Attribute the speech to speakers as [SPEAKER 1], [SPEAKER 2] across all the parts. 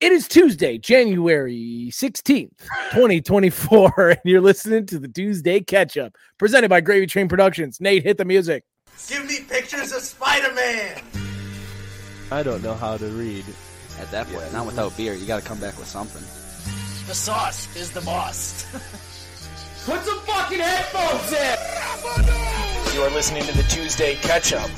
[SPEAKER 1] It is Tuesday, January 16th, 2024, and you're listening to the Tuesday Ketchup, presented by Gravy Train Productions. Nate, hit the music.
[SPEAKER 2] Give me pictures of Spider Man!
[SPEAKER 3] I don't know how to read.
[SPEAKER 4] At that point, not without beer. You got to come back with something.
[SPEAKER 2] The sauce is the boss.
[SPEAKER 1] Put some fucking headphones in!
[SPEAKER 5] You are listening to the Tuesday Ketchup.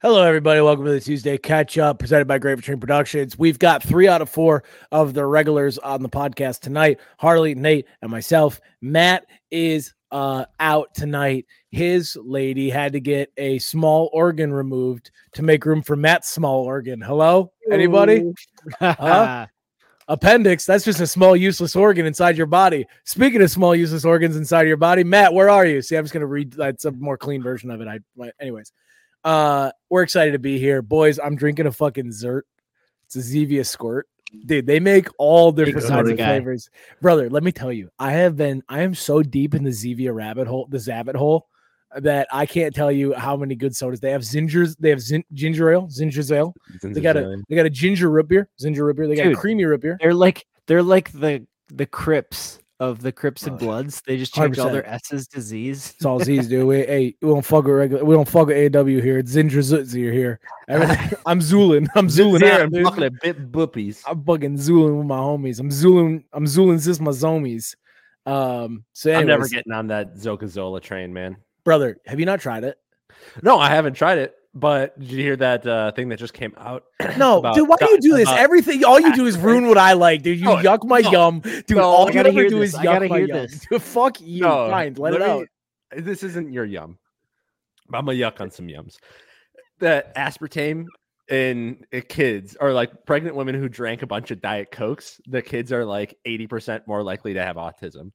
[SPEAKER 1] Hello, everybody. Welcome to the Tuesday Ketchup presented by Gravy Train Productions. We've got three out of four of the regulars on the podcast tonight Harley, Nate, and myself. Matt is uh, out tonight. His lady had to get a small organ removed to make room for Matt's small organ. Hello? Anybody? Huh? Appendix, that's just a small useless organ inside your body. Speaking of small useless organs inside your body, Matt, where are you? See, I'm just gonna read that's a more clean version of it. I anyways. Uh we're excited to be here. Boys, I'm drinking a fucking Zert. It's a Zevia squirt. Dude, they make all different kinds of
[SPEAKER 3] guy.
[SPEAKER 1] flavors. Brother, let me tell you, I have been I am so deep in the Zevia rabbit hole, the Zabbit hole, that I can't tell you how many good sodas they have. Zingers, they have zin, ginger ale, zinger's ale. They got a they got a ginger root beer, ginger root beer. They got a
[SPEAKER 3] Dude.
[SPEAKER 1] creamy root beer.
[SPEAKER 3] They're like they're like the the Crips of the Crips and
[SPEAKER 1] Oh,
[SPEAKER 3] Bloods. They just change all
[SPEAKER 1] 100%.
[SPEAKER 3] their S's to Z's.
[SPEAKER 1] It's all Z's, dude. We, hey, we don't fuck with regular. We don't fuck with AW here. It's Zinger Zutzi here. Everything- I'm zooling. I'm zooling
[SPEAKER 3] Zero
[SPEAKER 1] out.
[SPEAKER 3] and
[SPEAKER 1] dude.
[SPEAKER 3] chocolate bit boopies.
[SPEAKER 1] I'm fucking zooling with my homies. I'm zooling. I'm zooling sis my zomies. Um. So, anyways,
[SPEAKER 6] I'm never getting on that Zokazola train, man.
[SPEAKER 1] brother. Have you not tried it?
[SPEAKER 6] No, I haven't tried it. But did you hear that uh, thing that just came out?
[SPEAKER 1] No,
[SPEAKER 6] about-
[SPEAKER 1] dude. Why do you do this? Everything. All you do is ruin what I like, dude. You
[SPEAKER 6] No,
[SPEAKER 1] yuck my
[SPEAKER 6] no,
[SPEAKER 1] yum, dude.
[SPEAKER 6] no,
[SPEAKER 1] all
[SPEAKER 6] I
[SPEAKER 1] you
[SPEAKER 3] gotta
[SPEAKER 1] ever
[SPEAKER 3] hear
[SPEAKER 1] do
[SPEAKER 3] this.
[SPEAKER 1] is
[SPEAKER 3] I
[SPEAKER 1] yuck
[SPEAKER 3] gotta
[SPEAKER 1] my
[SPEAKER 3] hear
[SPEAKER 1] yum.
[SPEAKER 3] this.
[SPEAKER 1] Dude, fuck you.
[SPEAKER 6] No,
[SPEAKER 1] Fine, let, it out.
[SPEAKER 6] This isn't your yum. I'm a yuck on some yums. That aspartame in uh, kids or like pregnant women who drank a bunch of diet cokes, the kids are like 80% more likely to have autism.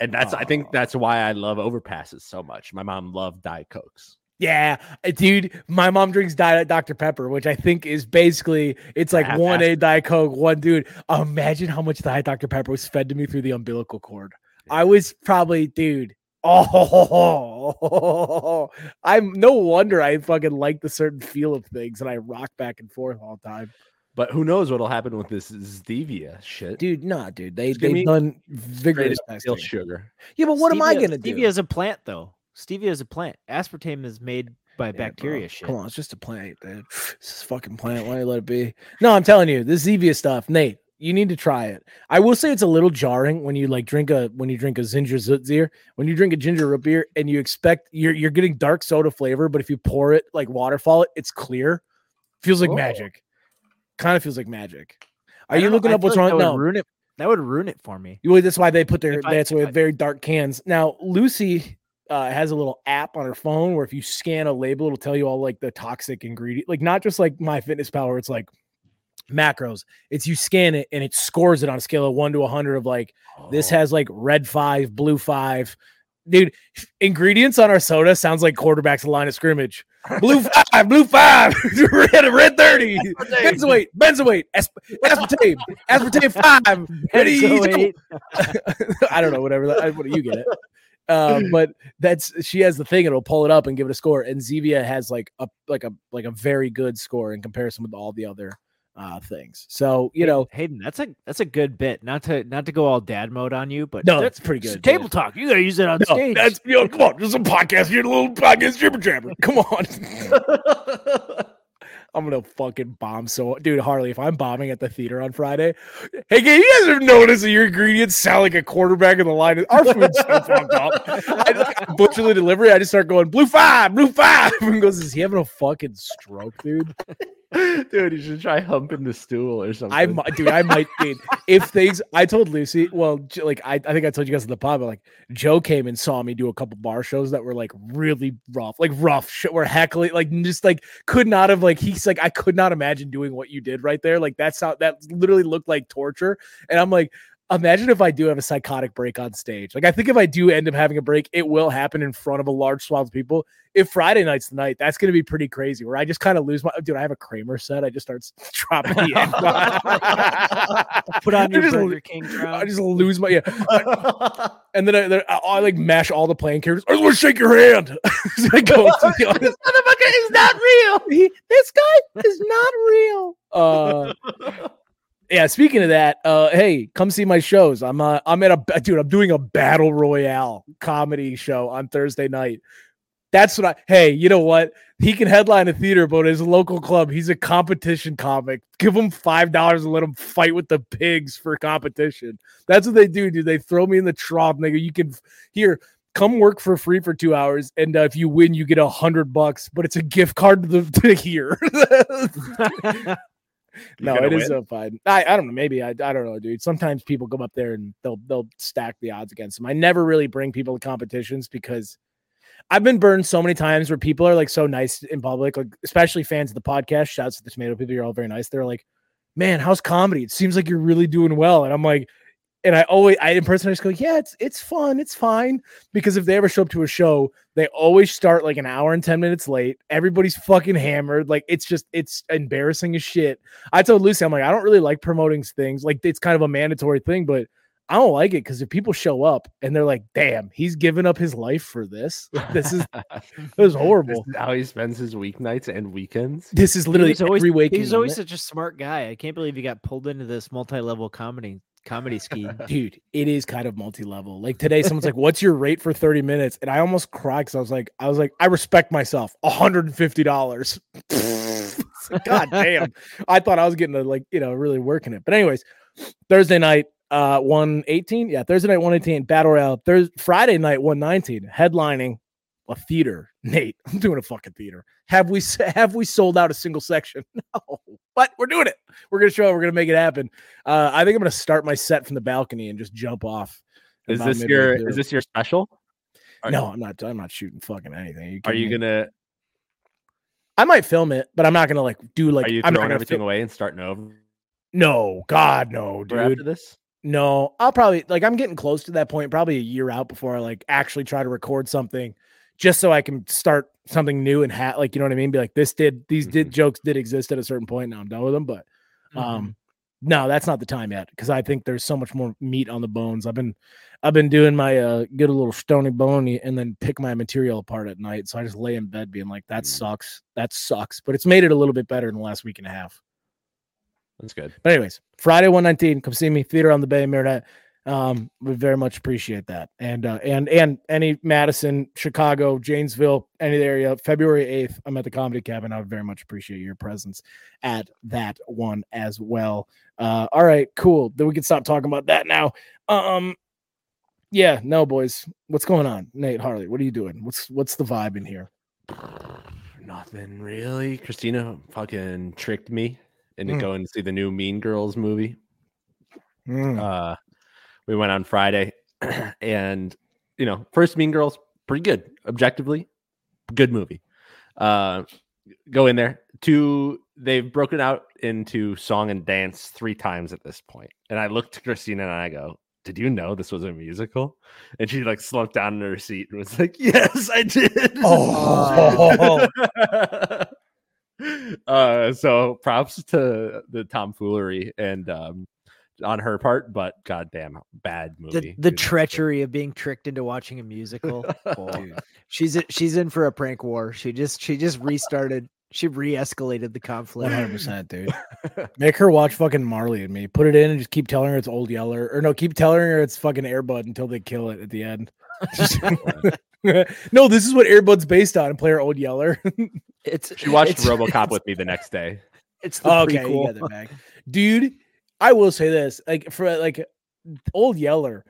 [SPEAKER 6] And that's I think
[SPEAKER 1] Oh.
[SPEAKER 6] that's why I love overpasses so much. My mom loved diet cokes.
[SPEAKER 1] Yeah, dude. My mom drinks Diet Dr Pepper, which I think is basically it's like
[SPEAKER 6] Half-assed.
[SPEAKER 1] one A Diet Coke, one dude. Imagine how much Diet Dr Pepper was fed to me through the umbilical cord. I was probably, dude. Oh, I'm no wonder I fucking like the certain feel of things and I rock back and forth all the time,
[SPEAKER 6] But who knows what'll happen with this stevia shit.
[SPEAKER 1] dude. Nah, dude. They they've done
[SPEAKER 6] Great
[SPEAKER 1] vigorous
[SPEAKER 6] steel
[SPEAKER 1] testing.
[SPEAKER 6] sugar.
[SPEAKER 1] Yeah, but what am I gonna do?
[SPEAKER 3] Stevia is a plant, though. Stevia is a plant. Aspartame is made by
[SPEAKER 1] Yeah, bro.
[SPEAKER 3] bacteria. Shit.
[SPEAKER 1] Come on, it's just a plant, dude. It's just a fucking plant. Why do you let it be? No, I'm telling you, this Zevia stuff, Nate. You need to try it. I will say it's a little jarring when you like drink a when you drink a ginger zutzier, when you drink a ginger root beer and you expect you're you're getting dark soda flavor, but if you pour it like waterfall it, it's clear. Feels like magic. Kind of feels like magic. Are you looking up what's
[SPEAKER 3] like
[SPEAKER 1] wrong?
[SPEAKER 3] That
[SPEAKER 1] No,
[SPEAKER 3] would ruin it. That would ruin it for me.
[SPEAKER 1] well, that's why they put their
[SPEAKER 3] If I-
[SPEAKER 1] that's why
[SPEAKER 3] I-
[SPEAKER 1] very dark cans. Now Lucy uh, has a little app on her phone where if you scan a label, it'll tell you all like the toxic ingredient, like not just like MyFitnessPal. It's like macros. It's you scan it and it scores it on a scale of one to a hundred of like this
[SPEAKER 6] Oh.
[SPEAKER 1] has like red five, blue five. Dude, ingredients on our soda sounds like quarterbacks line of scrimmage. Blue five, blue five, red, red 30, benzoate, benzoate, asp- aspartame, aspartame five, ready. I don't know, whatever. that- What do you get it? Uh, but that's she has the thing. It'll pull it up and give it a score. And Zevia has like a like a like a very good score in comparison with all the other uh things. So you know,
[SPEAKER 3] Hayden, that's a that's a good bit. Not to not to go all dad mode on you, but
[SPEAKER 1] no,
[SPEAKER 3] that's
[SPEAKER 1] pretty good.
[SPEAKER 3] table talk. You gotta use it on
[SPEAKER 1] No,
[SPEAKER 3] stage.
[SPEAKER 1] that's you know, come on, there's a podcast You're a little podcast jibber jabber. Come on. I'm gonna fucking bomb so dude Harley, if I'm bombing at the theater on Friday, hey you guys have noticed that your ingredients sound like a quarterback in the line? Our food's so fucked up. I butcher the delivery, I just start going blue five, blue five, and goes, is he having a fucking stroke, dude?
[SPEAKER 6] Dude, you should try humping the stool or something.
[SPEAKER 1] I might, dude, I might, dude. If things, I told Lucy, well, like I, I think I told you guys in the pod, but like Joe came and saw me do a couple bar shows that were like really rough, like rough shit, were heckling, like just like could not have, like he's like, I could not imagine doing what you did right there. Like that's how that literally looked like torture. And I'm like, imagine if I do have a psychotic break on stage. Like I think if I do end up having a break, it will happen in front of a large swath of people. If Friday night's the night, that's gonna be pretty crazy. Where I just kind of lose my dude. I have a Kramer set. I just start dropping the
[SPEAKER 3] Put on your
[SPEAKER 1] just,
[SPEAKER 3] Burger King
[SPEAKER 1] I just lose my yeah. and then I, then I, I like mash all the playing characters. I just want to shake your hand. I go to the audience.
[SPEAKER 6] motherfucker is not real.
[SPEAKER 1] He- this guy is not real. Uh, yeah. Speaking of that, uh, hey, come see my shows. I'm uh, I'm at a dude. I'm doing a battle royale comedy show on Thursday night. That's what I. Hey, you know what? He can headline a theater, but his local club, he's a competition comic. Give him five dollars and let him fight with the pigs for competition. That's what they do, dude. They throw me in the trough, nigga. You can here come work for free for two hours, and uh, if you win, you get a hundred bucks. But it's a gift card to the to here. no, it is so fun. I, I don't know. Maybe I, I don't know, dude. Sometimes people come up there and they'll they'll stack the odds against them. I never really bring people to competitions because I've been burned so many times where people are like so nice in public, like especially fans of the podcast. Shouts to the tomato people, you're all very nice. They're like, "Man, how's comedy? It seems like you're really doing well." And I'm like, and I always, I in person, I just go, "Yeah, it's it's fun, it's fine." Because if they ever show up to a show, they always start like an hour and ten minutes late. Everybody's fucking hammered. Like it's just it's embarrassing as shit. I told Lucy, I'm like, I don't really like promoting things. Like it's kind of a mandatory thing, but I don't like it because if people show up and they're like, damn, he's given up his life for this. This is this is horrible.
[SPEAKER 6] This is how he spends his weeknights and weekends.
[SPEAKER 1] This is literally
[SPEAKER 3] was always,
[SPEAKER 1] every waking
[SPEAKER 3] he was always
[SPEAKER 1] moment.
[SPEAKER 3] such a smart guy. I can't believe he got pulled into this multi-level comedy comedy scheme.
[SPEAKER 1] Dude, it is kind of multi-level. Like today, someone's like, "What's your rate for 30 minutes?" And I almost cried because I was like, "I was like, I respect myself. 150 dollars." God damn! I thought I was getting to like you know really working it. But anyways, Thursday night, uh, 118. Yeah, Thursday night 118 battle royale. Thursday Friday night 119 headlining a theater. Nate, I'm doing a fucking theater. Have we have we sold out a single section? No, but we're doing it. We're gonna show. it. We're gonna make it happen. Uh, I think I'm gonna start my set from the balcony and just jump off.
[SPEAKER 6] Is this your is this your special? Are-
[SPEAKER 1] No, I'm not. I'm not shooting fucking anything.
[SPEAKER 6] Are you
[SPEAKER 1] kidding me?
[SPEAKER 6] gonna
[SPEAKER 1] I might film it, but I'm not gonna like do like.
[SPEAKER 6] are you
[SPEAKER 1] I'm not
[SPEAKER 6] throwing everything away and starting over
[SPEAKER 1] No, God, no,
[SPEAKER 6] for after
[SPEAKER 1] dude.
[SPEAKER 6] this?
[SPEAKER 1] No, I'll probably like. I'm getting close to that point. Probably a year out before I like actually try to record something, just so I can start something new and hat like you know what I mean. Be like, this did these did
[SPEAKER 6] Mhm.
[SPEAKER 1] jokes did exist at a certain point. Now I'm done with them, but um no that's not the time yet because i think there's so much more meat on the bones i've been i've been doing my uh get a little stony bony and then pick my material apart at night so i just lay in bed being like that
[SPEAKER 6] Mm.
[SPEAKER 1] sucks that sucks but it's made it a little bit better in the last week and a half
[SPEAKER 6] That's good.
[SPEAKER 1] but anyways friday 119 come see me theater on the bay Marinette. Um we very much appreciate that. And uh and and any madison chicago janesville any area february 8th i'm at the comedy cabin. I would very much appreciate your presence at that one as well. Uh all right cool. Then we can stop talking about that now. Um yeah no boys. What's going on? Nate harley what are you doing? What's what's the vibe in here?
[SPEAKER 6] Nothing really. Christina fucking tricked me into
[SPEAKER 1] Mm.
[SPEAKER 6] going to see the new Mean Girls movie.
[SPEAKER 1] Mm.
[SPEAKER 6] Uh, we went on Friday, and you know, first Mean Girls, pretty good, objectively, good movie. Uh, go in there. Two, they've broken out into song and dance three times at this point, and I looked to Christina and I go, "Did you know this was a musical?" And she like slumped down in her seat and was like, "Yes, I did."
[SPEAKER 1] Oh.
[SPEAKER 6] uh, so props to the tomfoolery and um on her part, but goddamn bad movie.
[SPEAKER 3] The, the treachery of being tricked into watching a musical. Oh, she's in- she's in for a prank war. She just she just restarted. She re-escalated the conflict.
[SPEAKER 1] 100% dude make her watch fucking marley and me put it in and just keep telling her it's old yeller or no keep telling her it's fucking airbud until they kill it at the end no this is what airbud's based on and play her old yeller
[SPEAKER 3] It's
[SPEAKER 6] She watched
[SPEAKER 3] it's,
[SPEAKER 6] RoboCop with me the next day.
[SPEAKER 3] It's the
[SPEAKER 1] Oh, okay
[SPEAKER 3] prequel.
[SPEAKER 1] got back dude i will say this like for like old yeller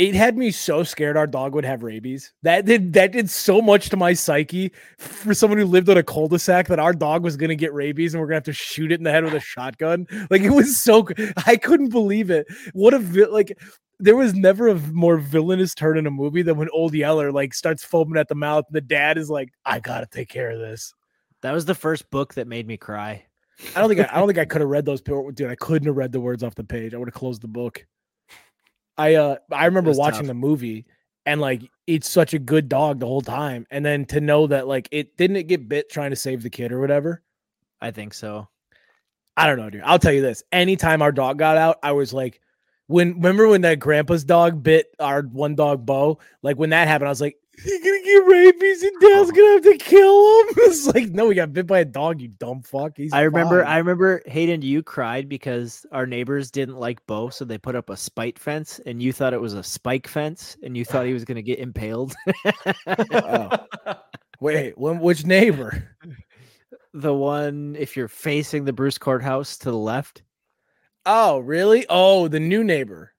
[SPEAKER 1] it had me so scared our dog would have rabies. That did that did so much to my psyche for someone who lived on a cul-de-sac that our dog was gonna get rabies and we're gonna have to shoot it in the head with a shotgun. Like it was so I couldn't believe it. What a like there was never a more villainous turn in a movie than when old Yeller like starts foaming at the mouth and the dad is like, I gotta take care of this.
[SPEAKER 3] That was the first book that made me cry.
[SPEAKER 1] I don't think I, I don't think I could have read those. Dude, I couldn't have read the words off the page. I would have closed the book. I uh I remember watching
[SPEAKER 3] tough.
[SPEAKER 1] the movie and like it's such a good dog the whole time, and then to know that like it didn't it get bit trying to save the kid or whatever.
[SPEAKER 3] I think so.
[SPEAKER 1] I don't know, dude. I'll tell you this. Anytime our dog got out, I was like, when remember when that grandpa's dog bit our one dog Bo? Like when that happened, I was like, he's gonna get rabies and dad's oh. gonna have to kill him. It's like, no, we got bit by a dog, you dumb fuck. He's
[SPEAKER 3] I remember
[SPEAKER 1] fine."
[SPEAKER 3] I remember Hayden, you cried because our neighbors didn't like Bo, so they put up a spite fence and you thought it was a spike fence and you thought he was gonna get impaled.
[SPEAKER 1] Oh. Wait, when, which neighbor?
[SPEAKER 3] the one if you're facing the Bruce courthouse to the left.
[SPEAKER 1] Oh, really? Oh, the new neighbor.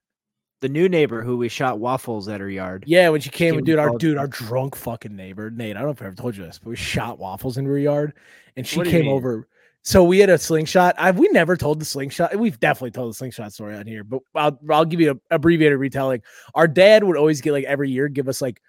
[SPEAKER 3] The new neighbor who we shot waffles at her yard.
[SPEAKER 1] Yeah, when she came, and dude, our dude, our drunk fucking neighbor, Nate. I don't know if I ever told you this, but we shot waffles in her yard, and she
[SPEAKER 6] What do you
[SPEAKER 1] came over. So we had a slingshot. I've we never told the slingshot. We've definitely told the slingshot story on here, but I'll I'll give you a abbreviated retelling. Our dad would always get like every year give us like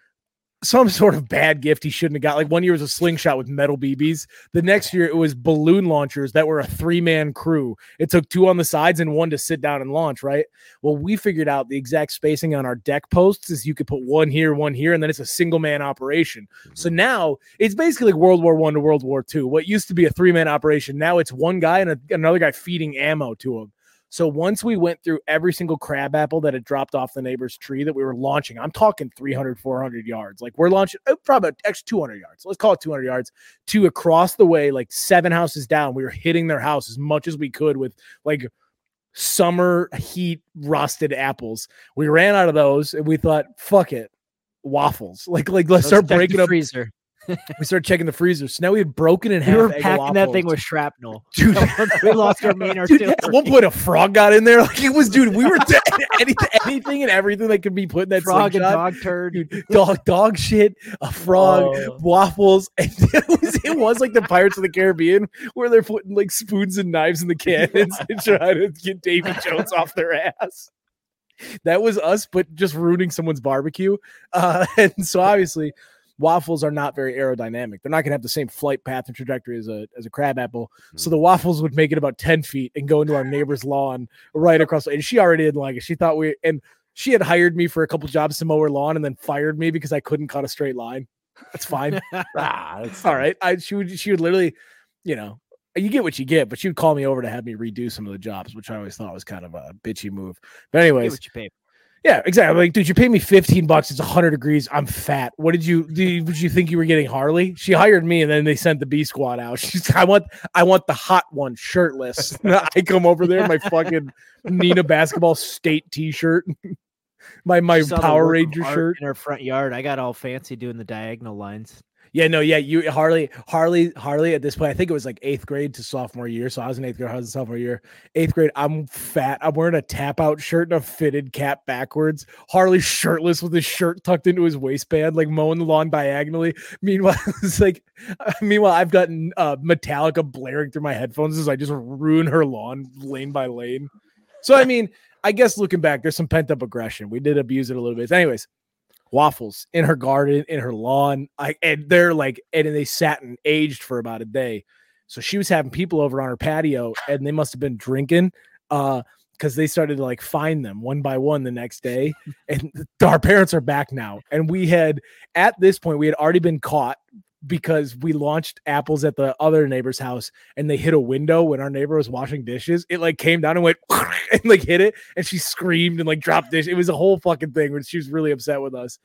[SPEAKER 1] some sort of bad gift he shouldn't have got. Like one year was a slingshot with metal BBs. The next year it was balloon launchers that were a three man crew. It took two on the sides and one to sit down and launch, right? Well, we figured out the exact spacing on our deck posts is you could put one here, one here, and then it's a single man operation. So mm-hmm. now it's basically like World War One to World War Two. What used to be a three man operation, now it's one guy and a, another guy feeding ammo to him. So once we went through every single crab apple that had dropped off the neighbor's tree that we were launching, I'm talking 300, 400 yards. Like we're launching oh, probably extra 200 yards. Let's call it 200 yards to across the way, like seven houses down. We were hitting their house as much as we could with like summer heat rusted apples. We ran out of those and we thought, fuck it, waffles. Like, like let's
[SPEAKER 3] Let's
[SPEAKER 1] start breaking up.
[SPEAKER 3] freezer.
[SPEAKER 1] We started checking the freezer. So now we had broken in
[SPEAKER 3] We were packing that thing with shrapnel.
[SPEAKER 1] Dude,
[SPEAKER 3] we lost our main
[SPEAKER 1] Dude, at one point, a frog got in there. Like it was, dude. We were anything, anything and everything that could be put in that
[SPEAKER 3] frog and dog turd.
[SPEAKER 1] Dude, dog, dog shit, a frog,
[SPEAKER 3] Oh.
[SPEAKER 1] waffles, and it was, it was like the Pirates of the Caribbean where they're putting like spoons and knives in the cannons and trying to get Davy Jones off their ass. That was us, but just ruining someone's barbecue. Uh, and so obviously, waffles are not very aerodynamic. They're not going to have the same flight path and trajectory as a as a crab apple. So the waffles would make it about ten feet and go into our neighbor's lawn right across. And she already didn't like it. She thought we and she had hired me for a couple jobs to mow her lawn and then fired me because I couldn't cut a straight line. That's fine.
[SPEAKER 6] ah, that's
[SPEAKER 1] All right. I she would she would literally, you know, you get what you get, but she would call me over to have me redo some of the jobs, which I always thought was kind of a bitchy move. But anyways,
[SPEAKER 3] what you pay.
[SPEAKER 1] Yeah, exactly. Like, dude, you pay me 15 bucks. It's 100 degrees. I'm fat. What did you do? Did you think you were getting Harley? She hired me and then they sent the B squad out. She's, I want, I want the hot one shirtless. I come over there my fucking Nina basketball state t shirt, my, my
[SPEAKER 3] She saw the
[SPEAKER 1] Power Ranger shirt.
[SPEAKER 3] in her front yard. I got all fancy doing the diagonal lines.
[SPEAKER 1] Yeah, no, yeah, you Harley, Harley, Harley. At this point, I think it was like eighth grade to sophomore year. So I was in eighth grade, I was in sophomore year. Eighth grade, I'm fat. I'm wearing a tap out shirt and a fitted cap backwards. Harley shirtless with his shirt tucked into his waistband, like mowing the lawn diagonally. Meanwhile, it's like, meanwhile, I've gotten uh, Metallica blaring through my headphones as I just ruin her lawn lane by lane. So I mean, I guess looking back, there's some pent up aggression. We did abuse it a little bit. Anyways, waffles in her garden, in her lawn. I and they're like, and they sat and aged for about a day. So she was having people over on her patio, and they must have been drinking. Uh, because they started to like find them one by one the next day. And our parents are back now. And we had at this point, we had already been caught because we launched apples at the other neighbor's house and they hit a window when our neighbor was washing dishes. It like came down and went and like hit it, and she screamed and like dropped dish. It was a whole fucking thing when she was really upset with us.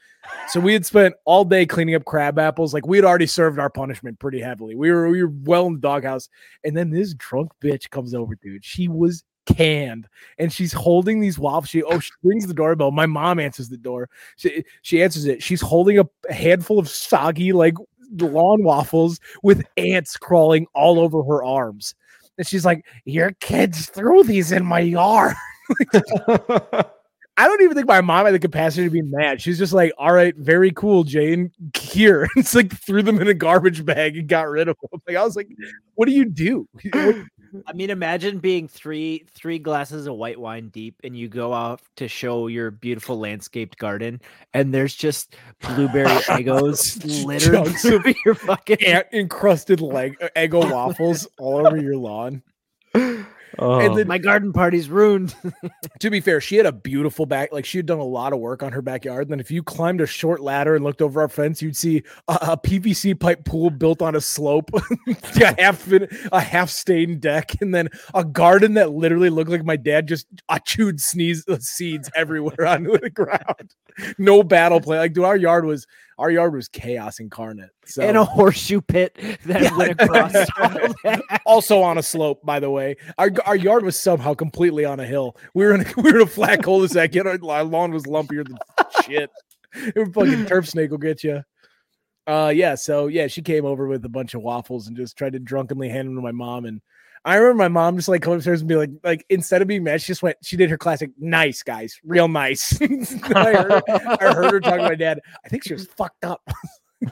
[SPEAKER 1] So we had spent all day cleaning up crab apples. Like we had already served our punishment pretty heavily. We were we were well in the doghouse, and then this drunk bitch comes over, dude. She was canned and she's holding these waffles. She oh she rings the doorbell. My mom answers the door. She she answers it. She's holding a handful of soggy like lawn waffles with ants crawling all over her arms. And she's like, Your kids threw these in my yard. I don't even think my mom had the capacity to be mad. She's just like, all right, very cool, Jane. Here. It's like threw them in a garbage bag and got rid of them. Like I was like, what do you do?
[SPEAKER 3] I mean, imagine being three three glasses of white wine deep, and you go out to show your beautiful landscaped garden, and there's just blueberry Eggos littered over your fucking.
[SPEAKER 1] ant encrusted leg Eggo waffles all over your lawn.
[SPEAKER 6] Oh.
[SPEAKER 1] And then
[SPEAKER 3] My garden party's ruined.
[SPEAKER 1] to be fair, she had a beautiful back. Like she had done a lot of work on her backyard. And then if you climbed a short ladder and looked over our fence, you'd see a, a PVC pipe pool built on a slope, a half a half stained deck, and then a garden that literally looked like my dad just uh, chewed sneeze uh, seeds everywhere onto the ground. No battle play. Like, dude, our yard was our yard was chaos incarnate. So
[SPEAKER 3] and a horseshoe pit that
[SPEAKER 1] Yeah.
[SPEAKER 3] went across that.
[SPEAKER 1] also on a slope, by the way. Our our yard was somehow completely on a hill. We were in a, we were in a flat cul-de-sac. Yet our our lawn was lumpier than shit. It fucking turf snake will get you. Uh, yeah. So yeah, she came over with a bunch of waffles and just tried to drunkenly hand them to my mom. And I remember my mom just like come upstairs and be like, like instead of being mad, she just went. She did her classic, nice guys, real nice. I, heard, I heard her talking to my dad. I think she was fucked up.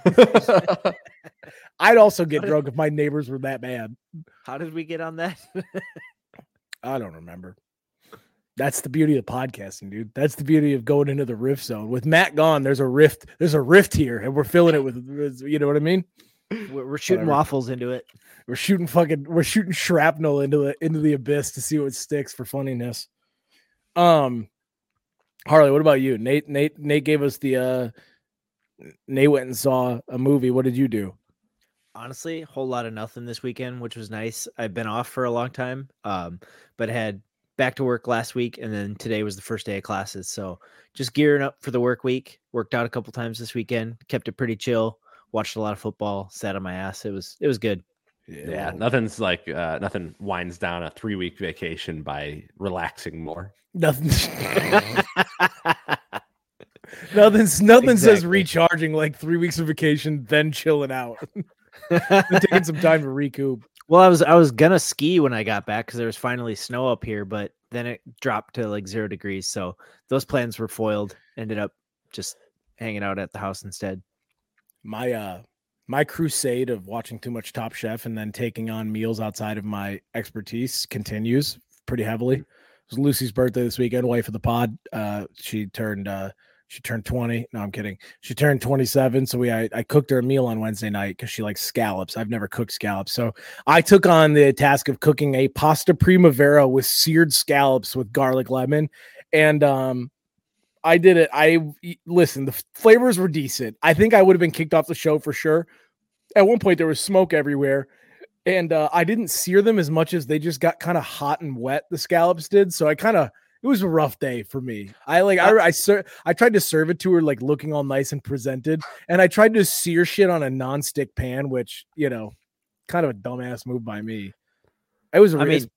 [SPEAKER 1] I'd also get drunk if my neighbors were that bad.
[SPEAKER 3] How did we get on that?
[SPEAKER 1] I don't remember. That's the beauty of podcasting, dude. That's the beauty of going into the rift zone. With Matt gone, there's a rift. There's a rift here, and we're filling it with- you know what I mean.
[SPEAKER 3] We're, we're shooting
[SPEAKER 1] Whatever.
[SPEAKER 3] waffles into it.
[SPEAKER 1] We're shooting fucking. We're shooting shrapnel into the into the abyss to see what sticks for funniness. Um, Harley, what about you? Nate, Nate, Nate gave us the. uh Nate went and saw a movie. What did you do?
[SPEAKER 3] honestly a whole lot of nothing this weekend which was nice i've been off for a long time um but had back to work last week and then today was the first day of classes so just gearing up for the work week worked out a couple times this weekend kept it pretty chill watched a lot of football sat on my ass it was it was good
[SPEAKER 6] yeah, nothing's like uh, nothing winds down a three week vacation by relaxing more.
[SPEAKER 1] nothing. Nothing's nothing says recharging like three weeks of vacation, then chilling out, taking some time to recoup.
[SPEAKER 3] well i was i was gonna ski when i got back because there was finally snow up here but then it dropped to like zero degrees so those plans were foiled ended up just hanging out at the house instead
[SPEAKER 1] My uh my crusade of watching too much Top Chef and then taking on meals outside of my expertise continues pretty heavily. It was Lucy's birthday this weekend, wife of the pod. Uh she turned uh she turned 20. No, I'm kidding. She turned 27. So we I, I cooked her a meal on Wednesday night because she likes scallops. I've never cooked scallops. So I took on the task of cooking a pasta primavera with seared scallops with garlic lemon. And um I did it. I listen, the flavors were decent. I think I would have been kicked off the show for sure. At one point, there was smoke everywhere, and uh, I didn't sear them as much as they just got kind of hot and wet. The scallops did, so I kind of it was a rough day for me. I like I I, ser- I tried to serve it to her like looking all nice and presented, and I tried to sear shit on a non-stick pan, which you know, kind of a dumbass move by me. It was. a
[SPEAKER 3] I mean,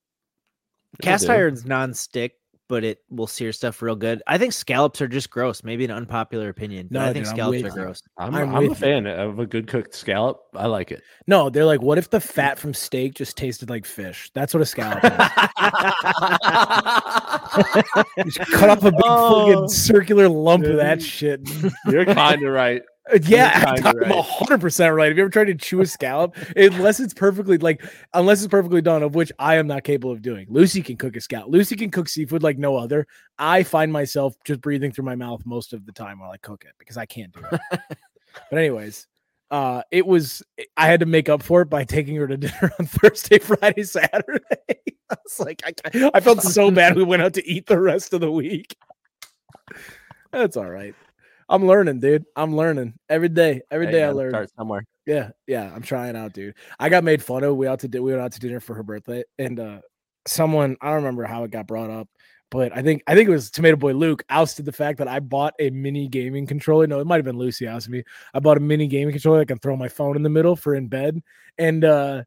[SPEAKER 3] cast iron's non-stick, but it will sear stuff real good. I think scallops are just gross. Maybe an unpopular opinion. but
[SPEAKER 1] No,
[SPEAKER 3] I think
[SPEAKER 1] dude,
[SPEAKER 3] scallops are gross.
[SPEAKER 6] I'm,
[SPEAKER 1] I'm
[SPEAKER 6] I'm, a
[SPEAKER 1] with you.
[SPEAKER 6] fan of a good cooked scallop. I like it.
[SPEAKER 1] no, they're like, what if the fat from steak just tasted like fish? That's what a scallop is. Just cut off a big
[SPEAKER 6] Oh.
[SPEAKER 1] fucking circular lump of that shit.
[SPEAKER 6] You're kind of right.
[SPEAKER 1] Yeah, I'm hundred percent right. Have you ever tried to chew a scallop? unless it's perfectly like, unless it's perfectly done, of which I am not capable of doing. Lucy can cook a scallop. Lucy can cook seafood like no other. I find myself just breathing through my mouth most of the time while I cook it because I can't do it. but anyways, uh, it was I had to make up for it by taking her to dinner on Thursday, Friday, Saturday. I was like, I, I felt so bad. We went out to eat the rest of the week. That's all right. I'm learning, dude. I'm learning every day. Every day I learn.
[SPEAKER 6] Start somewhere.
[SPEAKER 1] Yeah, yeah. I'm trying out, dude. I got made fun of. We out to di- we went out to dinner for her birthday, and uh someone I don't remember how it got brought up, but I think I think it was Tomato Boy Luke ousted the fact that I bought a mini gaming controller. No, it might have been Lucy ousted me. I bought a mini gaming controller that can throw my phone in the middle for in bed, and uh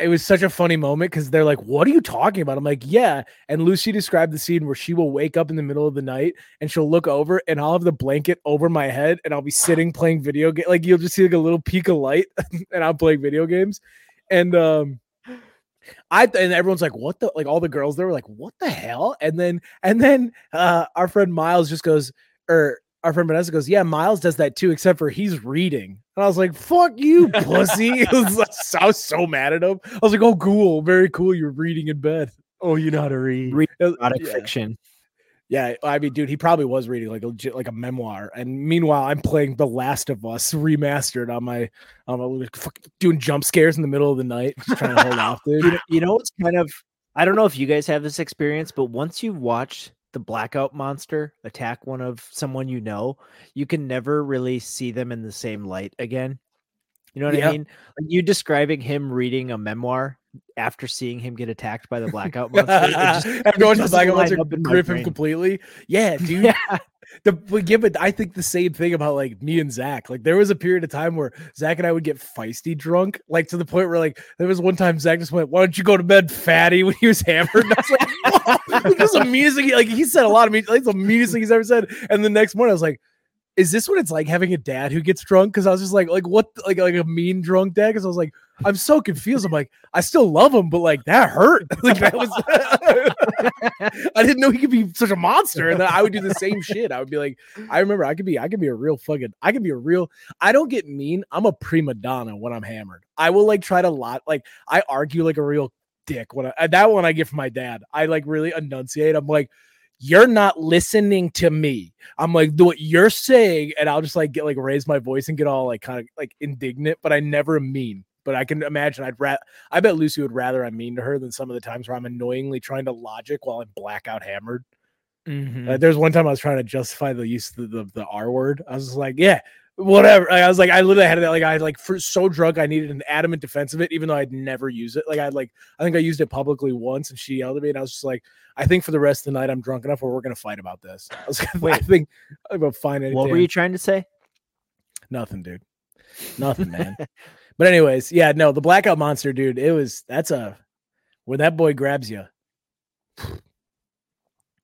[SPEAKER 1] it was such a funny moment because they're like, "What are you talking about?" I'm like, "Yeah." And Lucy described the scene where she will wake up in the middle of the night and she'll look over, and I'll have the blanket over my head, and I'll be sitting playing video game. Like you'll just see like a little peak of light, and I'm playing video games, and um. I and everyone's like, what the like all the girls there were like, what the hell? And then and then uh our friend Miles just goes, or our friend Vanessa goes, Yeah, Miles does that too, except for he's reading. And I was like, Fuck you, pussy. Was I was so mad at him. I was like, Oh, cool, very cool. You're reading in bed. Oh, you know how to read.
[SPEAKER 3] Read Erotic
[SPEAKER 1] yeah.
[SPEAKER 3] fiction.
[SPEAKER 1] Yeah, I mean, dude, he probably was reading like a legit, like a memoir. And meanwhile, I'm playing The Last of Us remastered on my, on my doing jump scares in the middle of the night, just trying to hold off, dude.
[SPEAKER 3] You know, you know what's kind of I don't know if you guys have this experience, but once you watch the blackout monster attack one of someone you know, you can never really see them in the same light again. You know what
[SPEAKER 1] Yeah.
[SPEAKER 3] I mean? Like you describing him reading a memoir after seeing him get attacked by the blackout monster.
[SPEAKER 1] After watching the
[SPEAKER 3] doesn't
[SPEAKER 1] Black
[SPEAKER 3] line
[SPEAKER 1] Monster
[SPEAKER 3] up in my
[SPEAKER 1] grip him completely. Yeah, dude.
[SPEAKER 3] yeah.
[SPEAKER 1] The yeah, but I think the same thing about like me and Zach. Like there was a period of time where Zach and I would get feisty drunk, like to the point where like there was one time Zach just went, "Why don't you go to bed, fatty?" When he was hammered. And I was like. "This is the meanest thing." Like he said a lot of me, like the meanest thing he's ever said. And the next morning, I was like. Is this what it's like having a dad who gets drunk? Because I was just like, like what, like like a mean drunk dad? Because I was like, I'm so confused. I'm like, I still love him, but like that hurt. like that was. I didn't know he could be such a monster, and I would do the same shit. I would be like, I remember I could be, I could be a real fucking, I could be a real. I don't get mean. I'm a prima donna when I'm hammered. I will like try to lot, like I argue like a real dick when I that one I get from my dad. I like really enunciate. I'm like. You're not listening to me. I'm like, do what you're saying, and I'll just like get like raise my voice and get all like kind of like indignant, but I never mean. But I can imagine I'd rather I bet Lucy would rather I'm mean to her than some of the times where I'm annoyingly trying to logic while I'm blackout hammered.
[SPEAKER 3] Mhm.
[SPEAKER 1] Uh, there's one time I was trying to justify the use of the, the, the R word. I was like, yeah, whatever. I was like, I literally had that. like I like for so drunk I needed an adamant defense of it, even though I'd never use it. Like I'd like I think I used it publicly once and she yelled at me and I was just like, I think for the rest of the night I'm drunk enough where we're gonna fight about this. I was like, I think I'm gonna find anything.
[SPEAKER 3] What were you trying to say?
[SPEAKER 1] Nothing, dude. Nothing, man. but anyways, yeah, no, the blackout monster, dude. It was that's a when that boy grabs you.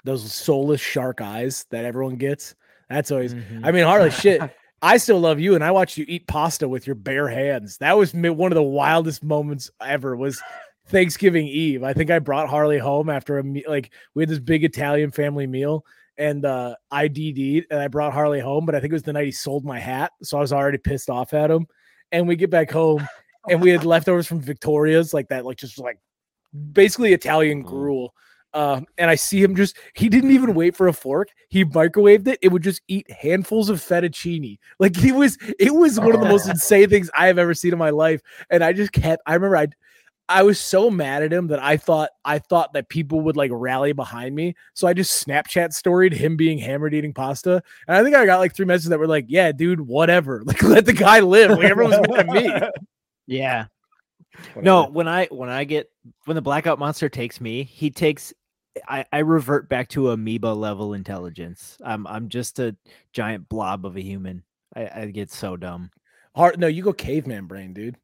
[SPEAKER 1] Those soulless shark eyes that everyone gets. That's always.
[SPEAKER 3] Mhm.
[SPEAKER 1] I mean, hardly shit. I still love you, and I watched you eat pasta with your bare hands. That was one of the wildest moments ever. Was Thanksgiving Eve. I think I brought Harley home after a me- like we had this big Italian family meal, and uh, I DD'd, and I brought Harley home. But I think it was the night he sold my hat, so I was already pissed off at him. And we get back home, and we had leftovers from Victoria's, like that, like just like basically Italian
[SPEAKER 6] Mm.
[SPEAKER 1] Gruel. Um, and I see him just, he didn't even wait for a fork. He microwaved it. It would just eat handfuls of fettuccine. Like he was, it was one of the most insane things I have ever seen in my life. And I just kept, I remember I, I was so mad at him that I thought, I thought that people would like rally behind me. So I just Snapchat storied him being hammered eating pasta. And I think I got like three messages that were like, yeah, dude, whatever. Like let the guy live. Like everyone's mad at me.
[SPEAKER 3] Yeah. No, when I when I get when the blackout monster takes me, he takes I, I revert back to amoeba level intelligence. I'm I'm just a giant blob of a human. I, I get so dumb.
[SPEAKER 1] Hard, no, you go caveman brain, dude.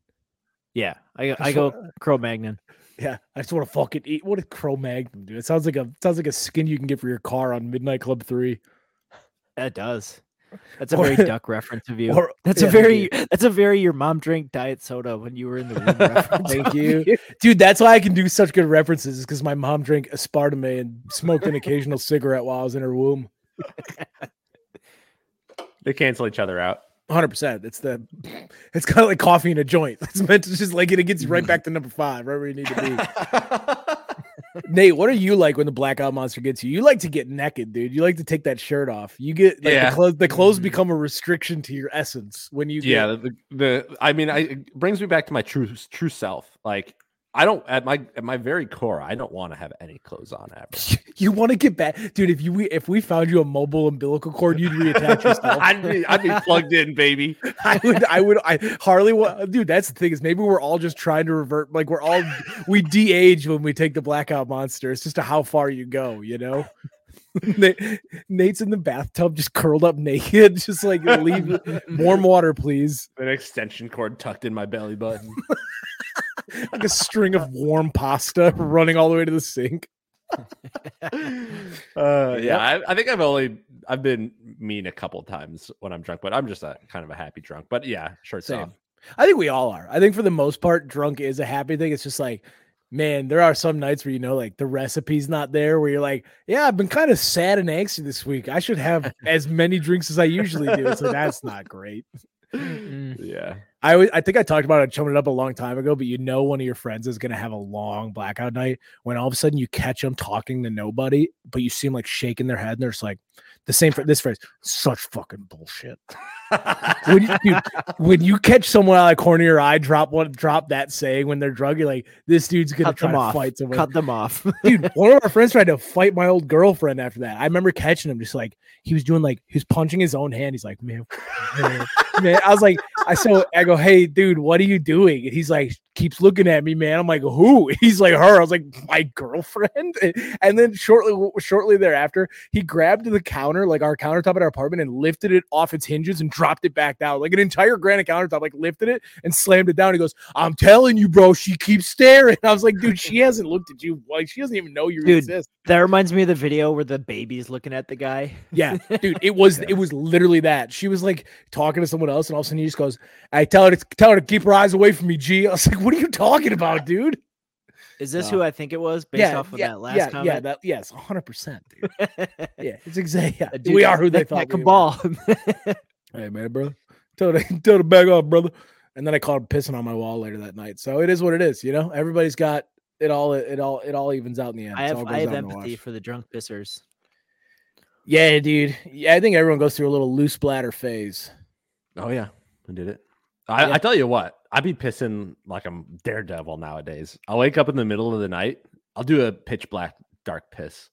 [SPEAKER 3] Yeah, I I go Cro Magnon.
[SPEAKER 1] Yeah, I just want to fucking eat. What a Cro Magnum, dude. It sounds like a sounds like a skin you can get for your car on Midnight Club Three.
[SPEAKER 3] That does. That's a
[SPEAKER 1] Or-
[SPEAKER 3] very duck reference of you.
[SPEAKER 1] or-
[SPEAKER 3] that's
[SPEAKER 1] yeah,
[SPEAKER 3] a very that's a very your mom drank diet soda when you were in the room. reference
[SPEAKER 1] Thank
[SPEAKER 3] of
[SPEAKER 1] you. Dude, that's why I can do such good references, is because my mom drank aspartame and smoked an occasional cigarette while I was in her womb.
[SPEAKER 6] They cancel each other out.
[SPEAKER 1] 100. percent It's the, it's kind of like coffee in a joint. It's meant to just like it gets you right mm. back to number five, right where you need to be. Nate, what are you like when the blackout monster gets you? You like to get naked, dude. You like to take that shirt off. You get like,
[SPEAKER 6] Yeah.
[SPEAKER 1] the clothes. The clothes
[SPEAKER 3] Mhm.
[SPEAKER 1] become a restriction to your essence when you.
[SPEAKER 6] yeah,
[SPEAKER 1] get,
[SPEAKER 6] the, the I mean, I it brings me back to my true true self. Like I don't at my at my very core, I don't want to have any clothes on ever.
[SPEAKER 1] you want to get back, dude. If you we- if we found you a mobile umbilical cord, you'd reattach yourself.
[SPEAKER 6] I'd be I'd be plugged in, baby.
[SPEAKER 1] I would, I would, I Harley. Dude, that's the thing is maybe we're all just trying to revert. Like we're all we de-age when we take the blackout monster. It's just to how far you go, you know. Nate's in the bathtub, just curled up naked, just like leave warm water, please.
[SPEAKER 6] An extension cord tucked in my belly button.
[SPEAKER 1] Like a string of warm pasta running all the way to the sink.
[SPEAKER 6] Uh, yeah, I, I think I've only I've been mean a couple times when I'm drunk, but I'm just a kind of a happy drunk. But yeah, shirts
[SPEAKER 1] Same.
[SPEAKER 6] off.
[SPEAKER 1] I think we all are. I think for the most part, drunk is a happy thing. It's just like, man, there are some nights where you know, like the recipe's not there, where you're like, yeah, I've been kind of sad and angsty this week. I should have as many drinks as I usually do. So that's not great.
[SPEAKER 6] Yeah.
[SPEAKER 1] I always, I think I talked about it, chumming it up a long time ago, but you know, one of your friends is going to have a long blackout night when all of a sudden you catch them talking to nobody, but you see them like shaking their head and they're just like, the same for this phrase. Such fucking bullshit. when you, dude, when you catch someone out of the corner of your eye, drop one, drop that saying when they're drunk, you're like, this dude's gonna
[SPEAKER 3] Cut
[SPEAKER 1] try to
[SPEAKER 3] off.
[SPEAKER 1] fight someone.
[SPEAKER 3] Cut them off.
[SPEAKER 1] dude, one of our friends tried to fight my old girlfriend after that. I remember catching him just like he was doing like he was punching his own hand. He's like, man, man, man. I was like, I so I go, hey, dude, what are you doing? And he's like, keeps looking at me, man. I'm like, who? He's like, her. I was like, my girlfriend. And then shortly, shortly thereafter, he grabbed the counter, like our countertop at our apartment, and lifted it off its hinges and dropped it back down, like an entire granite countertop. Like lifted it and slammed it down. He goes, I'm telling you, bro, she keeps staring. I was like, dude, she hasn't looked at you. Like she doesn't even know you
[SPEAKER 3] Dude,
[SPEAKER 1] exist.
[SPEAKER 3] that reminds me of the video where the baby's looking at the guy.
[SPEAKER 1] Yeah, dude, it was it was literally that. She was like talking to someone else, and all of a sudden he just goes, "I tell her to tell her to keep her eyes away from me." G. I was like, "What are you talking about, dude?"
[SPEAKER 3] Is this
[SPEAKER 1] No.
[SPEAKER 3] who I think it was based
[SPEAKER 1] yeah,
[SPEAKER 3] off of
[SPEAKER 1] yeah,
[SPEAKER 3] that last
[SPEAKER 1] yeah,
[SPEAKER 3] comment?
[SPEAKER 1] yeah, that yes, hundred percent, dude. Yeah, it's exactly. Yeah,
[SPEAKER 3] dude
[SPEAKER 1] we are who they
[SPEAKER 3] neck-
[SPEAKER 1] thought.
[SPEAKER 3] neck
[SPEAKER 1] we
[SPEAKER 3] a
[SPEAKER 1] were. Hey man, brother, tell the tell the bag off, brother. And then I called him pissing on my wall later that night. So it is what it is, you know. Everybody's got it all. It all it all evens out in the end.
[SPEAKER 3] I have I have
[SPEAKER 1] out in the
[SPEAKER 3] empathy for the drunk pissers.
[SPEAKER 1] Yeah, dude. Yeah, I think everyone goes through a little loose bladder phase.
[SPEAKER 6] Oh yeah, I did it. I,
[SPEAKER 1] Yeah.
[SPEAKER 6] I tell you what, I'd be pissing like I'm daredevil nowadays. I'll wake up in the middle of the night. I'll do a pitch black dark piss,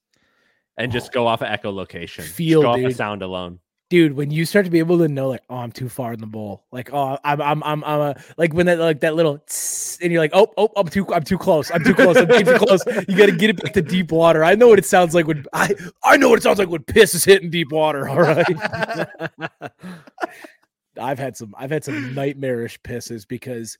[SPEAKER 6] and just oh. go off of echolocation. Just
[SPEAKER 1] Feel,
[SPEAKER 6] go off the sound alone.
[SPEAKER 1] dude when you start to be able to know like oh i'm too far in the bowl like oh i'm i'm i'm, I'm a, like when that like that little tss, and you're like oh oh i'm too i'm too close i'm too close i'm too close you got to get it back to deep water i know what it sounds like when i i know what it sounds like when piss is hitting deep water all right i've had some i've had some nightmarish pisses because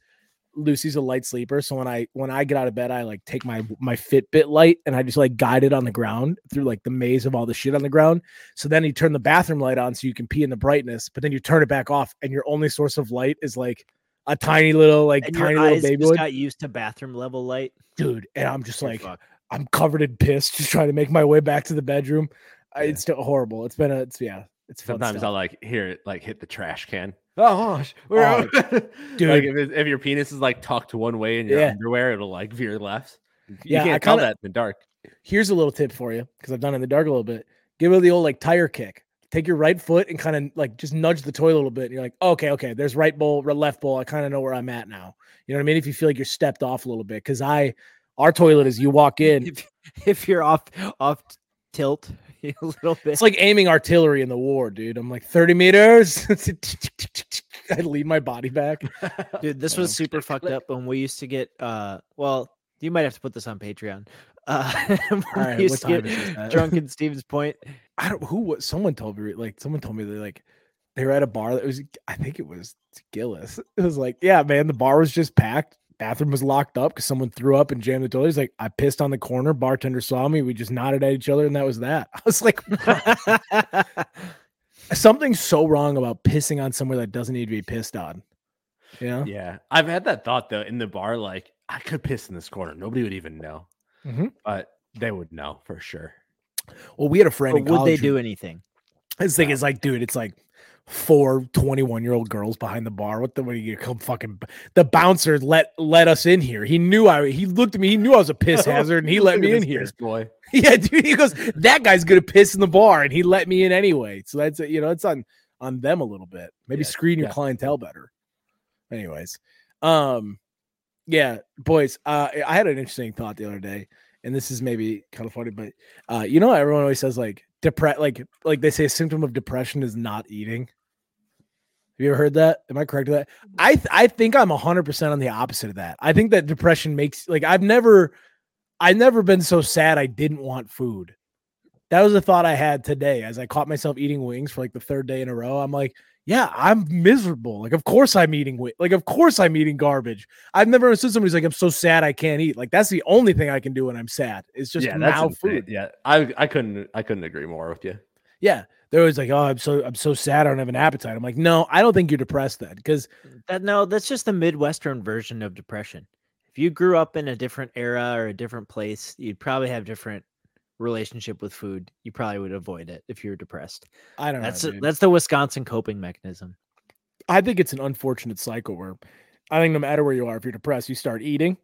[SPEAKER 1] Lucy's a light sleeper, so when I when I get out of bed, I like take my my Fitbit light and I just like guide it on the ground through like the maze of all the shit on the ground. So then you turn the bathroom light on so you can pee in the brightness, but then you turn it back off, and your only source of light is like a tiny little like
[SPEAKER 3] and
[SPEAKER 1] tiny little baby
[SPEAKER 3] just got used to bathroom level light.
[SPEAKER 1] dude. And I'm just
[SPEAKER 3] You're
[SPEAKER 1] like. I'm covered in piss, just trying to make my way back to the bedroom.
[SPEAKER 6] Yeah.
[SPEAKER 1] It's still horrible. It's been a it's yeah. It's
[SPEAKER 6] Sometimes. I'll like hear it like hit the trash can. Oh, gosh.
[SPEAKER 1] Oh,
[SPEAKER 6] dude. like if, it- if your penis is like tucked one way in your
[SPEAKER 1] Yeah.
[SPEAKER 6] underwear, it'll like veer left. You
[SPEAKER 1] Yeah, I
[SPEAKER 6] can't tell
[SPEAKER 1] kinda-
[SPEAKER 6] that in the dark.
[SPEAKER 1] here's a little tip for you because I've done it in the dark a little bit. Give it the old like tire kick. Take your right foot and kind of like just nudge the toilet a little bit. And you're like, okay, okay, there's right bowl, left bowl. I kind of know where I'm at now. You know what I mean? If you feel like you're stepped off a little bit, because I, our toilet is you walk in,
[SPEAKER 3] If, if you're off off tilt a little bit,
[SPEAKER 1] it's like aiming artillery in the war, dude. I'm like 30 meters. I lean my body back.
[SPEAKER 3] dude, this was super fucked up when we used to get. uh Well, you might have to put this on Patreon. Uh, when we
[SPEAKER 1] right,
[SPEAKER 3] used to get
[SPEAKER 1] time is this?
[SPEAKER 3] drunk in Stevens Point.
[SPEAKER 1] I don't who was someone told me like someone told me they like they were at a bar that was I think it was Gillis. It was like, yeah, man, the bar was just packed. Bathroom was locked up because someone threw up and jammed the toilet. He's like, I pissed on the corner. Bartender saw me. We just nodded at each other, and that was that. I was like, something's so wrong about pissing on somewhere that doesn't need to be pissed on. Yeah.
[SPEAKER 6] Yeah. I've had that thought though in the bar, like I could piss in this corner. Nobody would even know.
[SPEAKER 1] Mhm.
[SPEAKER 6] But they would know for sure.
[SPEAKER 1] Well, we had a friend. In
[SPEAKER 3] would they
[SPEAKER 1] college who-
[SPEAKER 3] do anything?
[SPEAKER 1] His thing is like, dude, it's like four 21 year old girls behind the bar. What the what are you come fucking the bouncer let let us in here. He knew I he looked at me, he knew I was a piss hazard, and he let me in here.
[SPEAKER 6] boy.
[SPEAKER 1] Yeah, dude. He goes, that guy's gonna piss in the bar, and he let me in anyway. So that's you know, it's on on them a little bit. Maybe
[SPEAKER 6] Yeah,
[SPEAKER 1] screen your
[SPEAKER 6] yeah.
[SPEAKER 1] clientele better. Anyways, um, yeah, boys. Uh, I had an interesting thought the other day, and this is maybe kind of funny, but uh, you know, everyone always says like depress, like like they say a symptom of depression is not eating. Have you ever heard that? Am I correct with that? I th- I think I'm hundred percent on the opposite of that. I think that depression makes like I've never I've never been so sad I didn't want food. That was a thought I had today as I caught myself eating wings for like the third day in a row. I'm like, yeah, I'm miserable. Like, of course I'm eating wi- like, of course I'm eating garbage. I've never understood somebody's like, I'm so sad I can't eat. Like, that's the only thing I can do when I'm sad. It's just
[SPEAKER 6] yeah,
[SPEAKER 1] now food.
[SPEAKER 6] Yeah. I I couldn't I couldn't agree more with you.
[SPEAKER 1] Yeah. They're always like, oh, I'm so I'm so sad I don't have an appetite. I'm like, no, I don't think you're depressed then. Because mm,
[SPEAKER 3] That no, that's just the Midwestern version of depression. If you grew up in a different era or a different place, you'd probably have different relationship with food. You probably would avoid it if you were depressed.
[SPEAKER 1] I don't
[SPEAKER 3] That's
[SPEAKER 1] know.
[SPEAKER 3] a- that's the Wisconsin coping mechanism.
[SPEAKER 1] I think it's an unfortunate cycle where I think no matter where you are, if you're depressed, you start eating.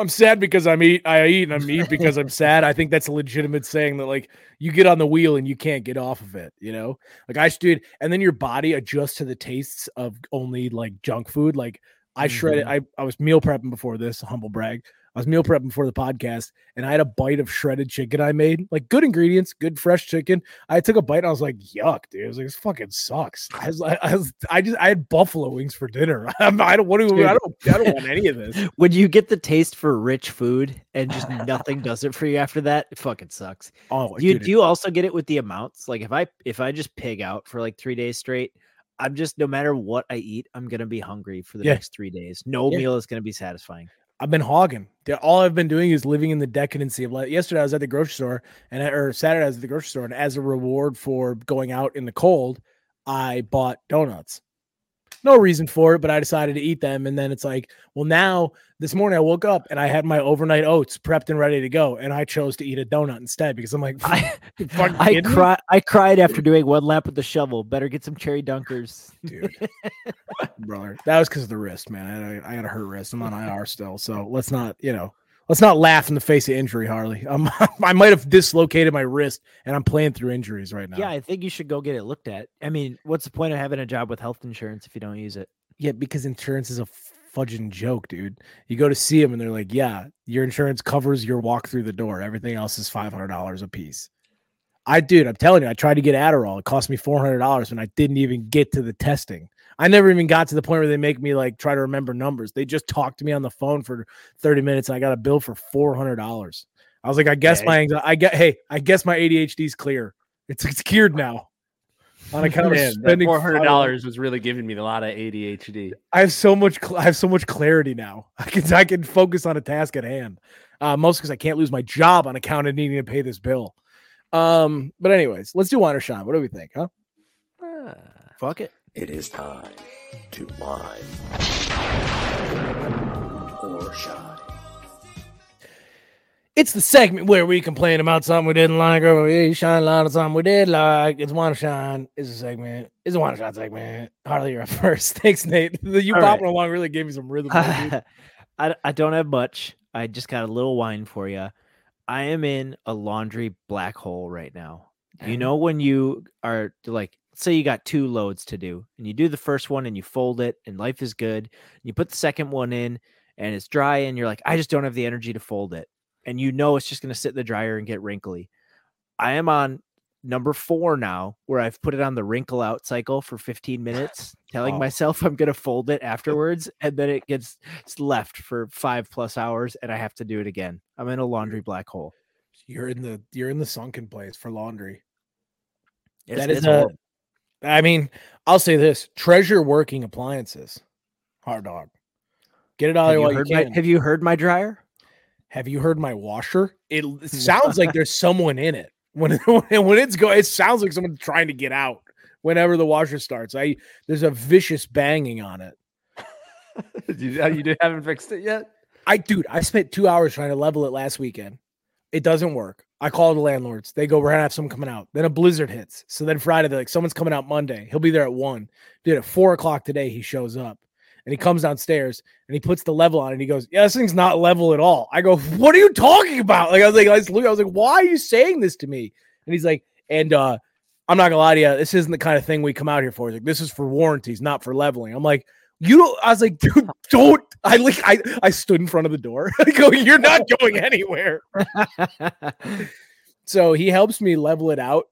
[SPEAKER 1] I'm sad because I'm eat. I eat and I'm eat because I'm sad. I think that's a legitimate saying that like you get on the wheel and you can't get off of it. You know, like I stood, and then your body adjusts to the tastes of only like junk food. Like I shredded. Mm-hmm. I I was meal prepping before this. Humble brag. I was meal prepping for the podcast, and I had a bite of shredded chicken I made. Like good ingredients, good fresh chicken. I took a bite and I was like, "Yuck, dude!" I was like, "This fucking sucks." I was like, I was, I just, I had buffalo wings for dinner. I'm, I don't want to. I don't. I don't want any of this.
[SPEAKER 3] When you get the taste for rich food and just nothing does it for you after that, it fucking sucks.
[SPEAKER 1] Oh,
[SPEAKER 3] Do you, do you also get it with the amounts? Like if I if I just pig out for like three days straight, I'm just no matter what I eat, I'm gonna be hungry for the
[SPEAKER 1] Yeah.
[SPEAKER 3] next three days. No
[SPEAKER 1] Yeah.
[SPEAKER 3] meal is gonna be satisfying.
[SPEAKER 1] I've been hogging. All I've been doing is living in the decadency of like yesterday I was at the grocery store and or Saturday I was at the grocery store and as a reward for going out in the cold, I bought donuts. No reason for it, but I decided to eat them. And then it's like, well, now this morning I woke up and I had my overnight oats prepped and ready to go, and I chose to eat a donut instead because I'm like,
[SPEAKER 3] I
[SPEAKER 1] "You
[SPEAKER 3] I cry I cried after doing one lap with the shovel. Better get some cherry dunkers.
[SPEAKER 1] dude, brother. That was because of the wrist, man. I, a- I got a hurt wrist. I'm on IR still, so let's not, you know, let's not laugh in the face of injury, Harley. Um, I might have dislocated my wrist, and I'm playing through injuries right now.
[SPEAKER 3] Yeah, I think you should go get it looked at. I mean, what's the point of having a job with health insurance if you don't use it?
[SPEAKER 1] yeah, because insurance is a fudging joke, dude. You go to see them, and they're like, "Yeah, your insurance covers your walk through the door. Everything else is five hundred dollars a piece." I, dude, I'm telling you, I tried to get Adderall. It cost me four hundred dollars, and I didn't even get to the testing. I never even got to the point where they make me like try to remember numbers. They just talked to me on the phone for 30 minutes and I got a bill for $400. I was like, I guess
[SPEAKER 3] Yeah.
[SPEAKER 1] my anxiety, I get, hey, I guess my ADHD is clear. It's, it's cured now. On account of
[SPEAKER 6] Man,
[SPEAKER 1] spending
[SPEAKER 6] four hundred
[SPEAKER 1] $500.
[SPEAKER 6] was really giving me a lot of ADHD.
[SPEAKER 1] I have so much, cl- I have so much clarity now. I can, I can focus on a task at hand. Uh, most because I can't lose my job on account of needing to pay this bill. Um, but anyways, let's do wine or shine. What do we think, huh?
[SPEAKER 3] Fuck it.
[SPEAKER 7] It is time to wine or shine.
[SPEAKER 1] It's the segment where we complain about something we didn't like or we shine a lot of something we did like. It's one shine. It's a segment. It's a one shot segment. Harley, you're up first. Thanks, Nate. The You
[SPEAKER 3] All
[SPEAKER 1] bopping
[SPEAKER 3] right.
[SPEAKER 1] along really gave me some rhythm. there.
[SPEAKER 3] I, I don't have much. I just got a little wine for you. I am in a laundry black hole right now. You know when you are like, say you got two loads to do, and you do the first one and you fold it, and life is good. You put the second one in, and it's dry, and you're like, I just don't have the energy to fold it, and you know it's just gonna sit in the dryer and get wrinkly. I am on number four now, where I've put it on the wrinkle out cycle for 15 minutes, telling
[SPEAKER 1] Oh.
[SPEAKER 3] myself I'm gonna fold it afterwards, and then it gets left for five plus hours, and I have to do it again. I'm in a laundry black hole.
[SPEAKER 1] You're in the you're in the sunken place for laundry.
[SPEAKER 3] It's,
[SPEAKER 1] That is a-. I mean, I'll say this: treasure working appliances. Hard dog. Get it out of
[SPEAKER 3] you,
[SPEAKER 1] while you can.
[SPEAKER 3] have you heard my dryer?
[SPEAKER 1] Have you heard my washer? It sounds like there's someone in it when when it's going. It sounds like someone's trying to get out whenever the washer starts. I there's a vicious banging on it.
[SPEAKER 6] you, you haven't fixed it yet?
[SPEAKER 1] I dude, I spent two hours trying to level it last weekend. It doesn't work. I call the landlords. They go, we're gonna have someone coming out. Then a blizzard hits. So then Friday, they're like, someone's coming out Monday. He'll be there at one. Dude, at four o'clock today, he shows up and he comes downstairs and he puts the level on. And he goes, Yeah, this thing's not level at all. I go, What are you talking about? Like, I was like, I was, I was like, Why are you saying this to me? And he's like, And uh, I'm not gonna lie to you, this isn't the kind of thing we come out here for. He's like, This is for warranties, not for leveling. I'm like, you don't. I was like, dude, don't. I like. I I stood in front of the door. I go, you're not going anywhere. So he helps me level it out,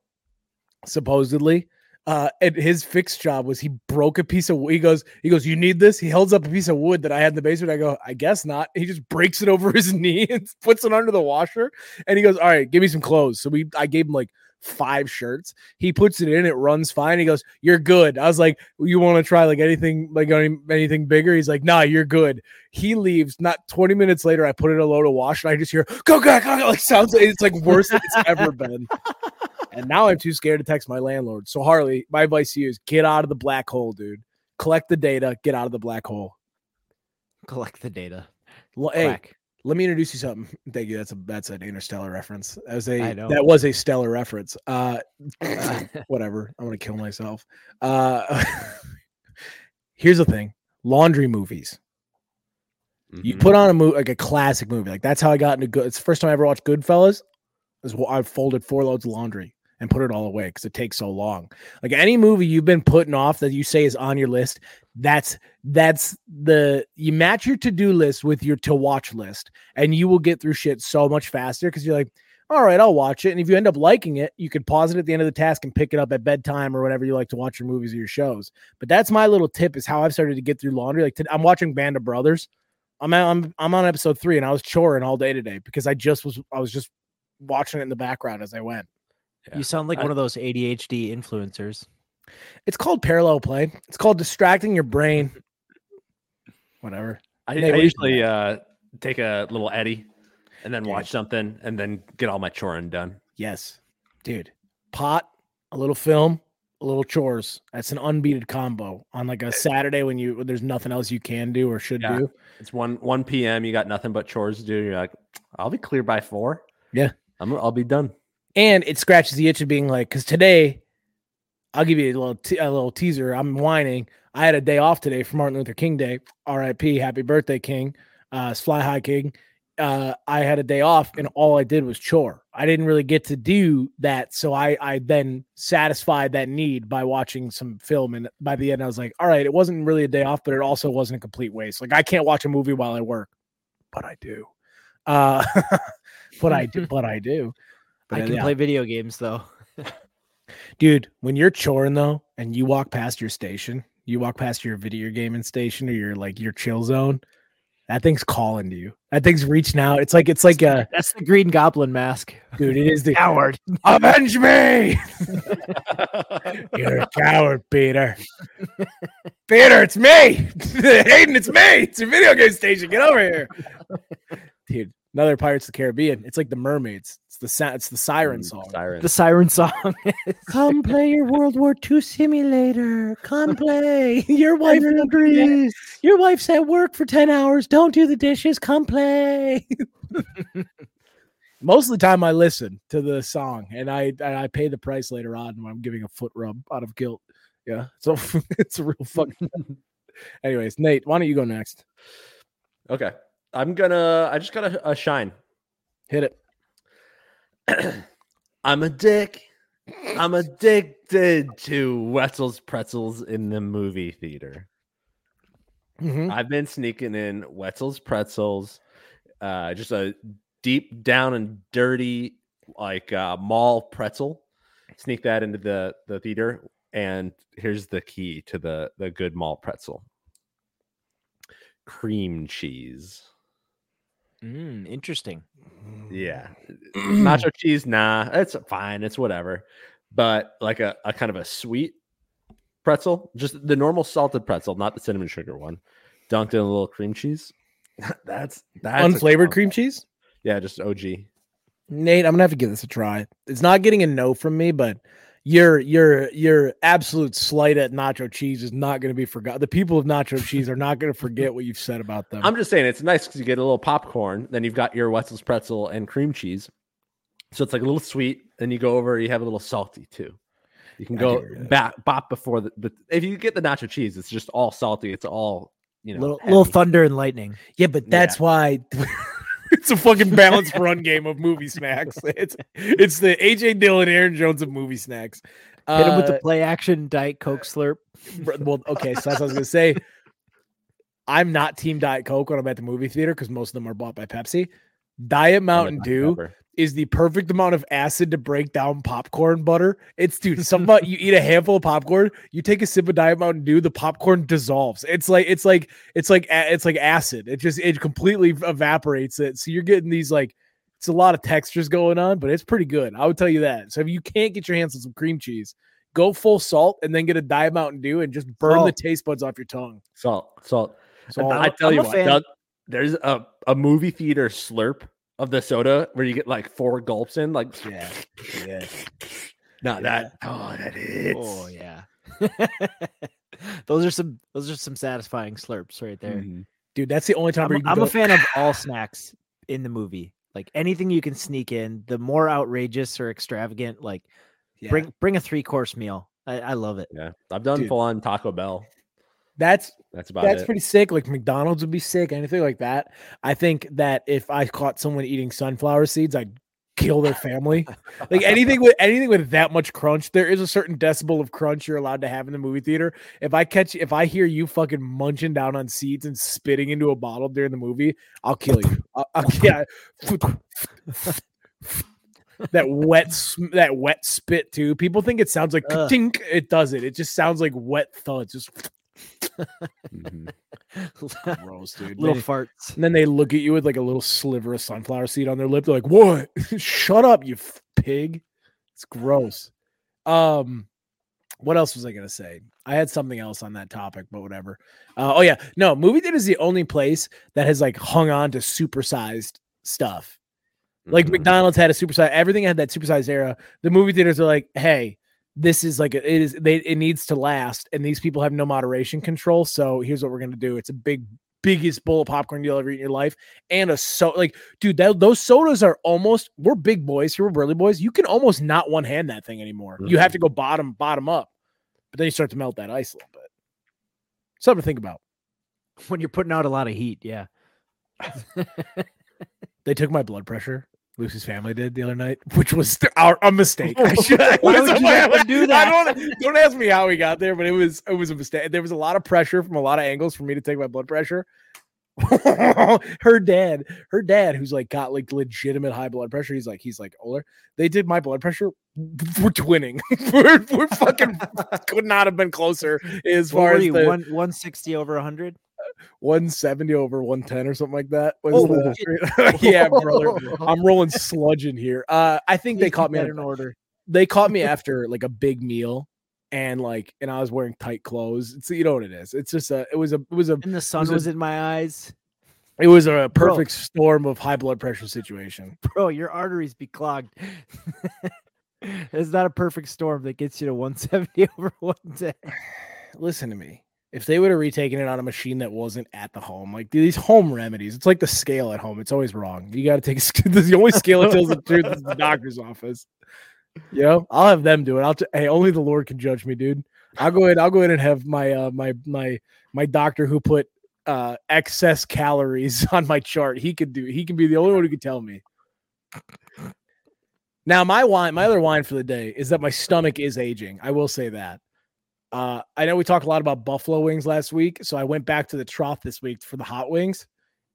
[SPEAKER 1] supposedly. Uh, and his fixed job was he broke a piece of wood. He goes, he goes, you need this? He holds up a piece of wood that I had in the basement. I go, I guess not. He just breaks it over his knee and puts it under the washer. And he goes, All right, give me some clothes. So we I gave him like five shirts. He puts it in, it runs fine. He goes, You're good. I was like, You want to try like anything, like any, anything bigger? He's like, Nah, you're good. He leaves. Not 20 minutes later, I put in a load of wash and I just hear go, go, go, go. Like sounds like it's like worse than it's ever been. And now I'm too scared to text my landlord. So Harley, my advice to you is get out of the black hole, dude. Collect the data, get out of the black hole.
[SPEAKER 3] Collect the data.
[SPEAKER 1] L- Hey, let me introduce you something. Thank you. That's a that's an interstellar reference. That was a that was a stellar reference. Uh whatever. I'm gonna kill myself. Uh here's the thing: laundry movies. You
[SPEAKER 6] Mhm.
[SPEAKER 1] put on a movie like a classic movie. Like that's how I got into good. It's the first time I ever watched Goodfellas. Is wh- I folded four loads of laundry and put it all away because it takes so long. Like any movie you've been putting off that you say is on your list, that's that's the you match your to do list with your to watch list, and you will get through shit so much faster because you're like, all right, I'll watch it. And if you end up liking it, you could pause it at the end of the task and pick it up at bedtime or whatever you like to watch your movies or your shows. But that's my little tip is how I've started to get through laundry. Like I'm watching Band of Brothers. I'm I'm I'm on episode three and I was choring all day today because I just was I was just watching it in the background as I went.
[SPEAKER 3] You sound like
[SPEAKER 6] I-
[SPEAKER 3] one of those ADHD influencers.
[SPEAKER 1] It's called parallel play. It's called distracting your brain. Whatever.
[SPEAKER 6] I,
[SPEAKER 1] Nate,
[SPEAKER 6] I
[SPEAKER 1] what
[SPEAKER 6] usually uh, take a little Eddie and then
[SPEAKER 1] Dude.
[SPEAKER 6] watch something and then get all my choring done.
[SPEAKER 1] Yes, dude. Pot, a little film, a little chores. That's an unbeaten combo on like a Saturday when you when there's nothing else you can do or should
[SPEAKER 6] Yeah.
[SPEAKER 1] do.
[SPEAKER 6] It's one one p.m. You got nothing but chores to do. You're like, I'll be clear by four.
[SPEAKER 1] Yeah.
[SPEAKER 6] I'm. I'll be done.
[SPEAKER 1] And it scratches the itch of being like, because today, I'll give you a little te- a little teaser. I'm whining. I had a day off today for Martin Luther King Day. R.I.P. Happy birthday, King. Uh, Fly High King. Uh, I had a day off, and all I did was chore. I didn't really get to do that, so I I then satisfied that need by watching some film. And by the end, I was like, all right, it wasn't really a day off, but it also wasn't a complete waste. Like I can't watch a movie while I work, but I do. Uh, but I do. But I do. But
[SPEAKER 3] I can
[SPEAKER 1] yeah.
[SPEAKER 3] play video games though.
[SPEAKER 1] Dude, when you're choring though, and you walk past your station, you walk past your video gaming station or your like your chill zone, that thing's calling to you. That thing's reaching out. It's like it's like a
[SPEAKER 3] That's the Green Goblin mask.
[SPEAKER 1] dude. It is the
[SPEAKER 3] Coward.
[SPEAKER 1] avenge me. you're a coward, Peter. Peter, it's me, Hayden. It's me. It's your video game station. Get over here, dude. Another Pirates of the Caribbean. It's like the mermaids. It's the sa- It's the siren mm, song.
[SPEAKER 6] Siren.
[SPEAKER 3] The siren song.
[SPEAKER 1] Come play your World War II simulator. Come play. Your wife
[SPEAKER 3] Grease.
[SPEAKER 1] Your wife's at work for 10 hours. Don't do the dishes. Come play. Most of the time I listen to the song and I and I pay the price later on when I'm giving a foot rub out of guilt. Yeah. So it's a real fucking Anyways, Nate, why don't you go next?
[SPEAKER 6] Okay. I'm gonna. I just got a, a shine.
[SPEAKER 1] Hit it.
[SPEAKER 6] I'm a dick. I'm addicted to Wetzel's pretzels in the movie theater.
[SPEAKER 1] Mhm.
[SPEAKER 6] I've been sneaking in Wetzel's pretzels, uh, just a deep down and dirty like uh, mall pretzel. Sneak that into the the theater, and here's the key to the the good mall pretzel: cream cheese.
[SPEAKER 3] Mm, interesting.
[SPEAKER 6] Yeah, nacho cheese, nah, it's fine, it's whatever. But like a, a kind of a sweet pretzel, just the normal salted pretzel, not the cinnamon sugar one, dunked in a little cream cheese. that's that's
[SPEAKER 1] Unflavored cream cheese?
[SPEAKER 6] Yeah, just OG.
[SPEAKER 1] Nate, I'm gonna have to give this a try. It's not getting a no from me, but your your your absolute slight at nacho cheese is not gonna be forgotten. The people of nacho cheese are not gonna forget what you've said about them.
[SPEAKER 6] I'm just saying it's nice because you get a little popcorn, then you've got your Wetzel's pretzel and cream cheese. So it's like a little sweet, and you go over, you have a little salty too. You can
[SPEAKER 1] I
[SPEAKER 6] go back bop before the but if you get the nacho cheese, it's just all salty. It's all you know.
[SPEAKER 3] little, little thunder and lightning.
[SPEAKER 1] yeah, but that's why it's a fucking balanced run game of movie snacks. It's it's the AJ Dillon, Aaron Jones of movie snacks.
[SPEAKER 3] Hit him with
[SPEAKER 1] Uh,
[SPEAKER 3] the play action Diet Coke slurp.
[SPEAKER 1] Well, okay, so that's what I was gonna say. I'm not team Diet Coke when I'm at the movie theater because most of them are bought by Pepsi. Diet Mountain Dew
[SPEAKER 6] Pepper.
[SPEAKER 1] Is the perfect amount of acid to break down popcorn butter. It's dude, some you eat a handful of popcorn, you take a sip of Diet Mountain Dew, the popcorn dissolves. It's like it's like it's like it's like acid. It just it completely evaporates it. So you're getting these like it's a lot of textures going on, but it's pretty good. I would tell you that. So if you can't get your hands on some cream cheese, go full salt and then get a Diet Mountain Dew and just burn the taste buds off your tongue.
[SPEAKER 6] Salt, salt.
[SPEAKER 1] So
[SPEAKER 6] I tell
[SPEAKER 3] I'm
[SPEAKER 6] you
[SPEAKER 3] a
[SPEAKER 6] what. Doug, there's a, a movie theater slurp of the soda where you get like four gulps in, like
[SPEAKER 1] yeah, yeah.
[SPEAKER 6] no, that oh that is
[SPEAKER 3] Oh yeah. those are some those are some satisfying slurps right there.
[SPEAKER 6] Mhm.
[SPEAKER 1] Dude, that's the only time
[SPEAKER 3] I'm,
[SPEAKER 1] where you can
[SPEAKER 3] I'm
[SPEAKER 1] go,
[SPEAKER 3] a fan of all snacks in the movie. Like anything you can sneak in, the more outrageous or extravagant, like
[SPEAKER 1] Yeah.
[SPEAKER 3] bring bring a three course meal. I, I love it.
[SPEAKER 6] Yeah, I've done full on Taco Bell. That's
[SPEAKER 1] That's
[SPEAKER 6] about
[SPEAKER 1] that's
[SPEAKER 6] it.
[SPEAKER 1] pretty sick. Like McDonald's would be sick, anything like that. I think that if I caught someone eating sunflower seeds, I'd kill their family. like anything with anything with that much crunch, there is a certain decibel of crunch you're allowed to have in the movie theater. If I catch if I hear you fucking munching down on seeds and spitting into a bottle during the movie, I'll kill you. I'll, I'll, yeah. that wet that wet spit too. People think it sounds like tink. It doesn't. It just sounds like wet thud. Just
[SPEAKER 6] Mhm.
[SPEAKER 1] gross, dude.
[SPEAKER 3] Little farts.
[SPEAKER 1] and then they look at you with like a little sliver of sunflower seed on their lip. They're like, "What? Shut up, you f- pig!" It's gross. Um, what else was I gonna say? I had something else on that topic, but whatever. Uh, oh yeah, no, movie theater is the only place that has like hung on to supersized stuff. Like
[SPEAKER 6] Mhm.
[SPEAKER 1] McDonald's had a supersized, everything had that supersized era. The movie theaters are like, hey, this is like a- it is they it needs to last, and these people have no moderation control. So here's what we're gonna do. It's a big, biggest bowl of popcorn you'll ever eat in your life, and a so like, dude, that, those sodas are almost. We're big boys here, we're burly boys. You can almost not one hand that thing anymore. You have mm-hmm. to go bottom bottom up, but then you start to melt that ice a little bit. Something to think about.
[SPEAKER 3] When you're putting out a lot of heat, yeah.
[SPEAKER 1] They took my blood pressure. Lucy's family did the other night, which was our a mistake. I should,
[SPEAKER 3] Why would you do that?
[SPEAKER 1] I don't, don't ask me how we got there, but it was it was a mistake. There was a lot of pressure from a lot of angles for me to take my blood pressure. her dad, her dad, who's like got like legitimate high blood pressure. He's like he's like older. They did my blood pressure. We're twinning. we're, we're fucking could not have been closer as
[SPEAKER 3] What
[SPEAKER 1] far as
[SPEAKER 3] you,
[SPEAKER 1] the
[SPEAKER 3] one 160 over 100?
[SPEAKER 1] 170 over 110 or something like that. Was
[SPEAKER 3] Oh,
[SPEAKER 1] the, yeah, brother. I'm rolling sludge in here. Uh, I think they
[SPEAKER 3] Please
[SPEAKER 1] caught me
[SPEAKER 3] in order.
[SPEAKER 1] they caught me after like a big meal and like and I was wearing tight clothes. It's you know what it is. It's just a it was a it was a
[SPEAKER 3] And the sun
[SPEAKER 1] was
[SPEAKER 3] was,
[SPEAKER 1] a-
[SPEAKER 3] in my eyes.
[SPEAKER 1] it was a perfect storm of high blood pressure situation.
[SPEAKER 3] Bro, your arteries be clogged. it's not a perfect storm that gets you to 170 over 110.
[SPEAKER 1] Listen to me. If they would have retaken it on a machine that wasn't at the home, like these home remedies, it's like the scale at home. It's always wrong. You got to take the only scale that tells the truth is the doctor's office. You know, I'll have them do it. I'll t- hey, only the Lord can judge me, dude. I'll go ahead. I'll go ahead and have my uh my my my doctor who put uh excess calories on my chart. He could do. He can be the only one who could tell me. Now, my wine, my other wine for the day is that my stomach is aging. I will say that. Uh, I know we talked a lot about buffalo wings last week, so I went back to the trough this week for the hot wings.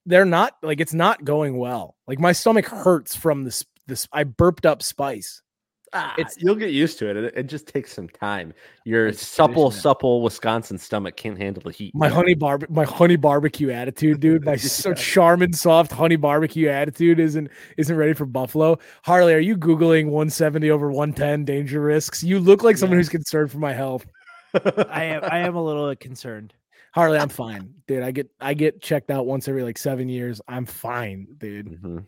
[SPEAKER 1] They're not like it's not going well. Like my stomach hurts from this. This I burped up spice.
[SPEAKER 3] Ah,
[SPEAKER 6] It's you'll get used to it. it. It just takes some time. Your supple, supple Wisconsin stomach can't handle the heat.
[SPEAKER 1] My honey bar, my honey barbecue attitude, dude. My so charming, soft honey barbecue attitude isn't isn't ready for buffalo. Harley, are you googling 170 over 110 danger risks? You look like someone
[SPEAKER 3] Yeah.
[SPEAKER 1] who's concerned for my health.
[SPEAKER 3] I am I am a little concerned.
[SPEAKER 1] Harley, I'm fine, dude. I get I get checked out once every like seven years. I'm fine, dude.
[SPEAKER 6] Mhm.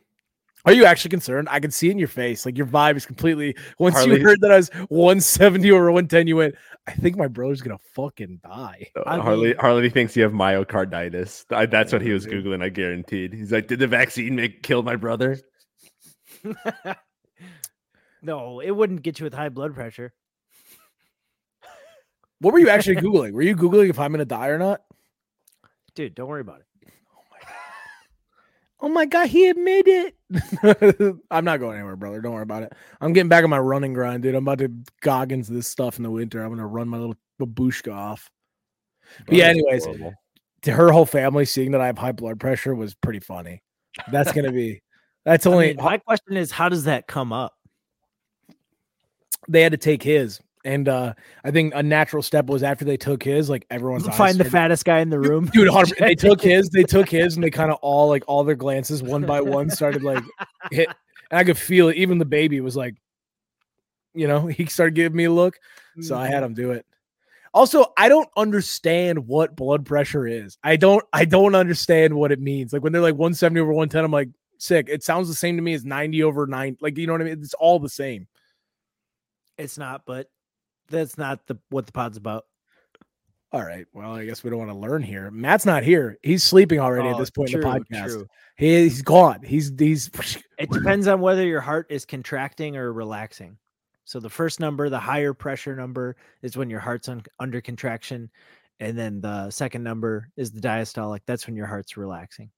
[SPEAKER 1] Are you actually concerned? I can see in your face. Like your vibe is completely. Once
[SPEAKER 6] Harley-
[SPEAKER 1] you heard that I was 170 over 110, you went. I think my brother's gonna fucking die.
[SPEAKER 6] Uh, Harley
[SPEAKER 3] mean-
[SPEAKER 6] Harley thinks you have myocarditis. I, that's what he was
[SPEAKER 1] dude.
[SPEAKER 6] googling. I guaranteed. He's like, "Did the vaccine make kill my brother?"
[SPEAKER 3] no, it wouldn't get you with high blood pressure.
[SPEAKER 1] What were you actually googling? Were you googling if I'm gonna die or not?
[SPEAKER 3] Dude, don't worry about it.
[SPEAKER 1] Oh my god, he admitted it. I'm not going anywhere, brother. Don't worry about it. I'm getting back on my running grind, dude. I'm about to goggins this stuff in the winter. I'm gonna run my little babushka off. But yeah, anyways, to her whole family seeing that I have high blood pressure was pretty funny. That's gonna be. That's
[SPEAKER 3] I
[SPEAKER 1] only
[SPEAKER 3] mean, my question is, how does that come up?
[SPEAKER 1] they had to take his, and uh I think a natural step was after they took his, like everyone's eyes
[SPEAKER 3] Find the
[SPEAKER 1] started-
[SPEAKER 3] fattest guy in the room.
[SPEAKER 1] dude. 100 they took his, they took his, and they kind of all like all their glances one by one started like hit, and I could feel it. Even the baby was like, you know, he started giving me a look, so I had him do it. Also, I don't understand what blood pressure is. I don't, I don't understand what it means. Like when they're like 170 over 110, I'm like, sick. It sounds the same to me as 90 over 9. Like, you know what I mean? It's all the same.
[SPEAKER 3] It's not, but that's not the what the pod's about.
[SPEAKER 1] All right. Well, I guess we don't want to learn here. Matt's not here. He's sleeping already at
[SPEAKER 3] Oh,
[SPEAKER 1] this point in the podcast.
[SPEAKER 3] true.
[SPEAKER 1] He, he's gone. He's he's
[SPEAKER 3] It depends on whether your heart is contracting or relaxing. So the first number, the higher pressure number, is when your heart's un- under contraction, And then the second number is the diastolic. That's when your heart's relaxing.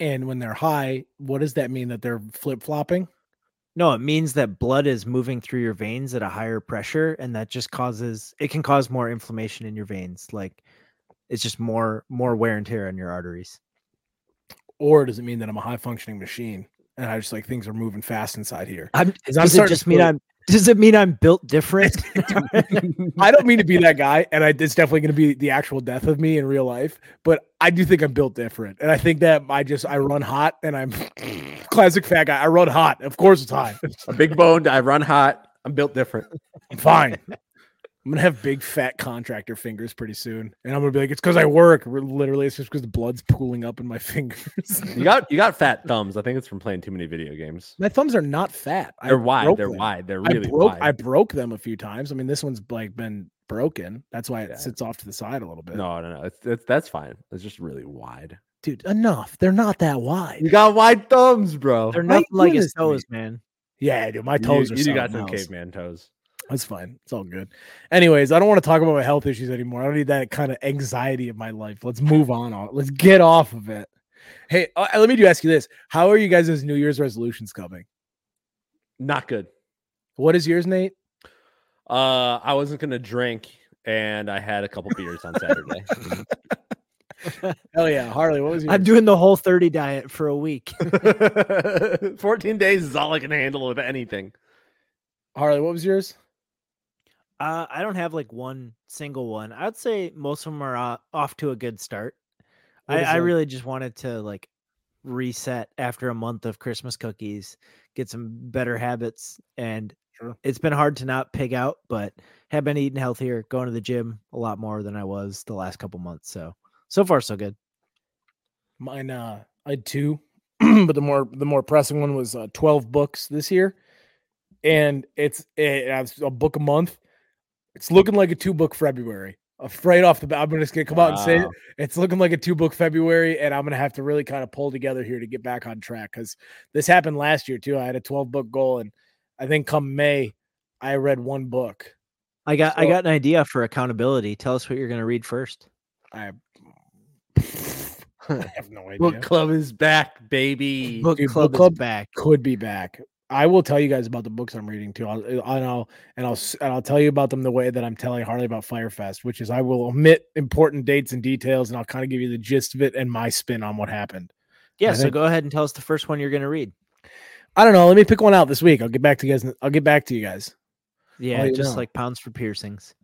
[SPEAKER 1] And when they're high, what does that mean that they're flip flopping?
[SPEAKER 3] No, it means that blood is moving through your veins at a higher pressure, and that just causes it can cause more inflammation in your veins. Like it's just more more wear and tear on your arteries.
[SPEAKER 1] Or does it mean that I'm a high functioning machine and I just like things are moving fast inside here?
[SPEAKER 3] I'm,
[SPEAKER 1] 'Cause I'm
[SPEAKER 3] does it just mean I'm does it mean I'm built different?
[SPEAKER 1] I don't mean to be that guy, and I, it's definitely going to be the actual death of me in real life. But I do think I'm built different, and I think that I just I run hot, and I'm classic fat guy. I run hot. Of course, it's hot.
[SPEAKER 6] A big boned. I run hot. I'm built different.
[SPEAKER 1] I'm fine. I'm gonna have big fat contractor fingers pretty soon, and I'm gonna be like, it's because I work. Literally, it's just because the blood's pooling up in my fingers.
[SPEAKER 6] You got you got fat thumbs. I think it's from playing too many video games.
[SPEAKER 1] my thumbs are not fat.
[SPEAKER 6] They're wide. They're
[SPEAKER 1] them.
[SPEAKER 6] wide. They're
[SPEAKER 1] I
[SPEAKER 6] really
[SPEAKER 1] broke.
[SPEAKER 6] wide.
[SPEAKER 1] I broke them a few times. I mean, this one's like been broken. That's why it
[SPEAKER 6] Yeah.
[SPEAKER 1] sits off to the side a little bit.
[SPEAKER 6] no, no, no. It's, it's that's fine. It's just really wide.
[SPEAKER 1] dude, enough. They're not that wide.
[SPEAKER 6] You got wide thumbs, bro.
[SPEAKER 3] They're
[SPEAKER 1] Why you
[SPEAKER 3] nothing like
[SPEAKER 1] doing
[SPEAKER 3] his
[SPEAKER 1] this to me?
[SPEAKER 3] toes, man.
[SPEAKER 1] Yeah, dude, my toes
[SPEAKER 6] you,
[SPEAKER 1] are.
[SPEAKER 6] you got
[SPEAKER 1] something
[SPEAKER 6] some
[SPEAKER 1] else.
[SPEAKER 6] caveman toes.
[SPEAKER 1] That's fine. It's all good. Anyways, I don't want to talk about my health issues anymore. I don't need that kind of anxiety in my life. Let's move on. on- Let's get off of it. Hey, uh, let me do ask you this: How are you guys' New Year's resolutions coming?
[SPEAKER 6] Not good.
[SPEAKER 1] What is yours, Nate?
[SPEAKER 6] Uh, I wasn't gonna drink, and I had a couple beers on Saturday.
[SPEAKER 1] Hell yeah, Harley. What was yours?
[SPEAKER 3] I'm doing the whole 30 diet for a week.
[SPEAKER 6] 14 days is all I can handle of anything.
[SPEAKER 1] Harley, what was yours?
[SPEAKER 3] Uh, I don't have like one single one. I'd say most of them are uh, off to a good start. I, I really just wanted to like reset after a month of Christmas cookies, get some better habits, and
[SPEAKER 1] Sure.
[SPEAKER 3] it's been hard to not pig out, but have been eating healthier, going to the gym a lot more than I was the last couple months. So so far so good.
[SPEAKER 1] Mine, uh, I had two, but the more the more pressing one was uh, twelve books this year, and it's it, it's a book a month. It's looking like a two book February. Uh, right off the bat, I'm just gonna come out and say it. It's looking like a two book February, and I'm gonna have to really kind of pull together here to get back on track because this happened last year too. I had a 12 book goal, and I think come May, I read one book.
[SPEAKER 3] I got I got an idea for accountability. Tell us what you're gonna read first.
[SPEAKER 1] I, I have no idea.
[SPEAKER 6] Book club is back, baby.
[SPEAKER 3] Book
[SPEAKER 1] Dude,
[SPEAKER 3] club
[SPEAKER 1] book club
[SPEAKER 3] is back.
[SPEAKER 1] could be back. I will tell you guys about the books I'm reading too. I'll, and I'll and I'll and I'll tell you about them the way that I'm telling Harley about Fyre Fest, which is I will omit important dates and details, and I'll kind of give you the gist of it and my spin on what happened.
[SPEAKER 3] Yeah,
[SPEAKER 1] I
[SPEAKER 3] so
[SPEAKER 1] think-
[SPEAKER 3] go ahead and tell us the first one you're gonna read.
[SPEAKER 1] I don't know. Let me pick one out this week. I'll get back to you guys. I'll get back to you guys.
[SPEAKER 3] Yeah,
[SPEAKER 1] you
[SPEAKER 3] just
[SPEAKER 1] know.
[SPEAKER 3] like pounds for piercings.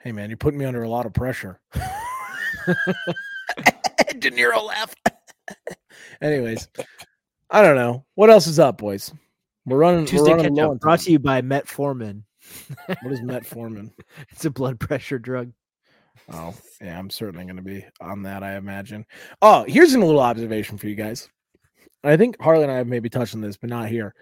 [SPEAKER 1] Hey man, you're putting me under a lot of pressure. De Niro laugh. Anyways, I don't know what else is up, boys. We're running.
[SPEAKER 3] Tuesday
[SPEAKER 1] we're running low on
[SPEAKER 3] brought
[SPEAKER 1] time.
[SPEAKER 3] to you by Metformin.
[SPEAKER 1] What is metformin?
[SPEAKER 3] It's a blood pressure drug.
[SPEAKER 1] Oh, yeah, I'm certainly going to be on that, I imagine. Oh, here's a little observation for you guys. I think Harley and I have maybe touched on this, but not here.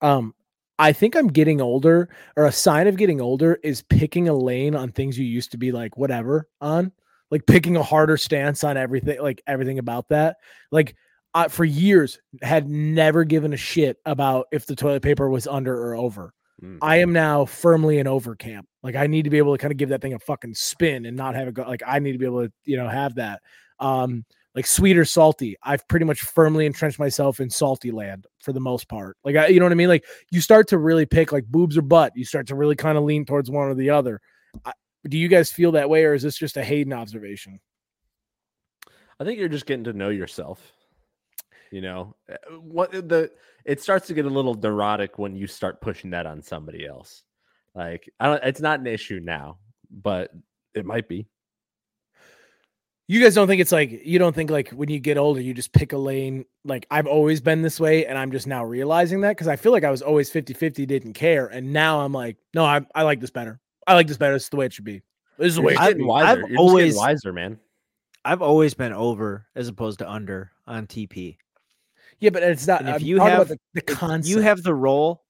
[SPEAKER 1] Um, I think I'm getting older, or a sign of getting older is picking a lane on things you used to be like whatever on, like picking a harder stance on everything, like everything about that. Like, I, for years, had never given a shit about if the toilet paper was under or over.
[SPEAKER 6] Mm.
[SPEAKER 1] I am now firmly in over camp. Like I need to be able to kind of give that thing a fucking spin and not have it go like I need to be able to, you know, have that. Um, like sweet or salty. I've pretty much firmly entrenched myself in salty land for the most part. Like I, you know what I mean? Like you start to really pick like boobs or butt. You start to really kind of lean towards one or the other. I, do you guys feel that way, or is this just a Hayden observation?
[SPEAKER 6] I think you're just getting to know yourself. You know, Uh, what the it starts to get a little neurotic when you start pushing that on somebody else. Like, I don't. It's not an issue now, but it might be.
[SPEAKER 1] You guys don't think it's like you don't think like when you get older you just pick a lane like I've always been this way and I'm just now realizing that because I feel like I was always 50-50 didn't care and now I'm like no I I like this better I like this better this is the way it should be this is the way it
[SPEAKER 6] just
[SPEAKER 1] should
[SPEAKER 6] getting
[SPEAKER 1] be.
[SPEAKER 6] wiser.
[SPEAKER 3] I've always-
[SPEAKER 6] wiser, man.
[SPEAKER 3] I've always been over as opposed to under on TP.
[SPEAKER 1] Yeah but it's not
[SPEAKER 3] And if
[SPEAKER 1] I'm
[SPEAKER 3] you have-
[SPEAKER 1] the, the concept
[SPEAKER 3] You have the role.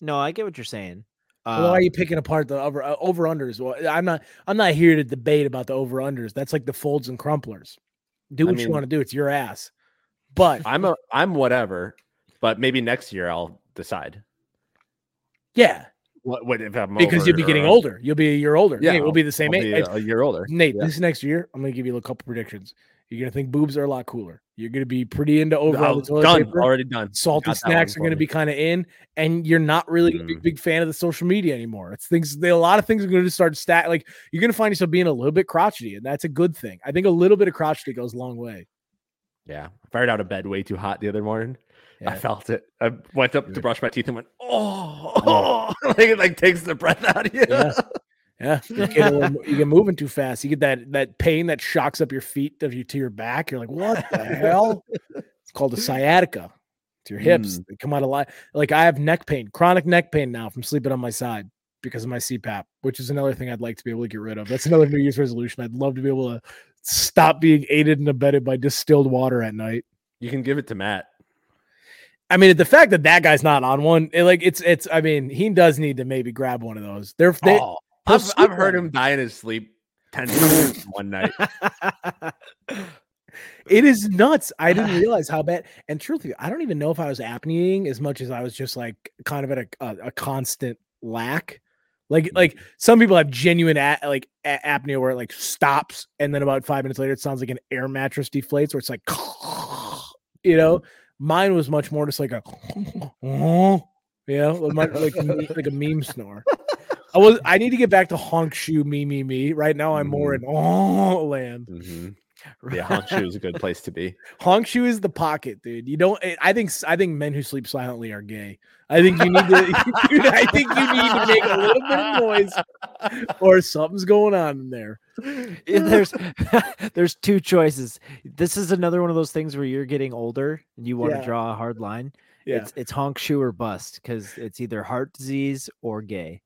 [SPEAKER 3] No, I get what you're saying.
[SPEAKER 1] well, why are you
[SPEAKER 3] Um,
[SPEAKER 1] picking apart the over uh, over unders well I'm not I'm not here to debate about the over unders that's like the folds and crumplers do
[SPEAKER 6] I
[SPEAKER 1] what you want to do it's your ass but
[SPEAKER 6] I'm a. I'm whatever, but maybe next year I'll decide.
[SPEAKER 1] yeah
[SPEAKER 6] What, what if I'm
[SPEAKER 1] because you'll be getting
[SPEAKER 6] or-
[SPEAKER 1] older. You'll be a year older.
[SPEAKER 6] Yeah,
[SPEAKER 1] Nate, we'll be the same
[SPEAKER 6] I'll
[SPEAKER 1] age.
[SPEAKER 6] be a year older.
[SPEAKER 1] Nate,
[SPEAKER 6] Yeah.
[SPEAKER 1] this next year, I'm gonna give you a couple predictions. You're gonna think boobs are a lot cooler. You're gonna be pretty into over all
[SPEAKER 6] Oh,
[SPEAKER 1] the toilet
[SPEAKER 6] done.
[SPEAKER 1] paper.
[SPEAKER 6] Already done.
[SPEAKER 1] Salty
[SPEAKER 6] Got that one
[SPEAKER 1] snacks are going to
[SPEAKER 6] me.
[SPEAKER 1] be kind of in, and you're not really gonna a
[SPEAKER 6] Mm.
[SPEAKER 1] big fan of the social media anymore. It's things. A lot of things are going to start stat. Like you're going to find yourself being a little bit crotchety, and that's a good thing. I think a little bit of crotchety goes a long way.
[SPEAKER 6] Yeah. I fired out of bed way too hot the other morning. I felt it. I went up to brush my teeth and went, oh, like it like takes the breath out of you.
[SPEAKER 1] Yeah. Yeah, you get, a little you get moving too fast. You get that that pain that shocks up your feet to your, to your back. You're like, what the hell? It's called a sciatica. It's your hips. Hmm. They come out of line. Like I have neck pain, chronic neck pain now from sleeping on my side because of my CPAP, which is another thing I'd like to be able to get rid of. That's another New Year's resolution. I'd love to be able to stop being aided and abetted by distilled water at night.
[SPEAKER 6] You can give it to Matt.
[SPEAKER 1] I mean, the fact that that guy's not on one, it, like it's it's. I mean, he does need to maybe grab one of those. They're they,
[SPEAKER 6] oh, I've, I've heard him die in his sleep 10 times one night.
[SPEAKER 1] It is nuts. I didn't realize how bad. And truthfully, I don't even know if I was apneaing as much as I was just like kind of at a a, a constant lack. Like mm-hmm. like some people have genuine a, like a- apnea where it like stops and then about five minutes later it sounds like an air mattress deflates where it's like you know. Mine was much more just like a you know like, like a meme snore. I was I need to get back to honk shoe me me me. Right now I'm more in oh land.
[SPEAKER 6] Mhm. Yeah, honk shoe is a good place to be.
[SPEAKER 1] Honk shoe is the pocket, dude. You don't. eh, I think. I think men who sleep silently are gay. I think you need to. dude, I think you need to make a little bit of noise, or something's going on in there.
[SPEAKER 3] there's there's two choices. This is another one of those things where you're getting older and you want
[SPEAKER 1] Yeah.
[SPEAKER 3] to draw a hard line.
[SPEAKER 1] Yeah,
[SPEAKER 3] It's it's honk shoe or bust because it's either heart disease or gay.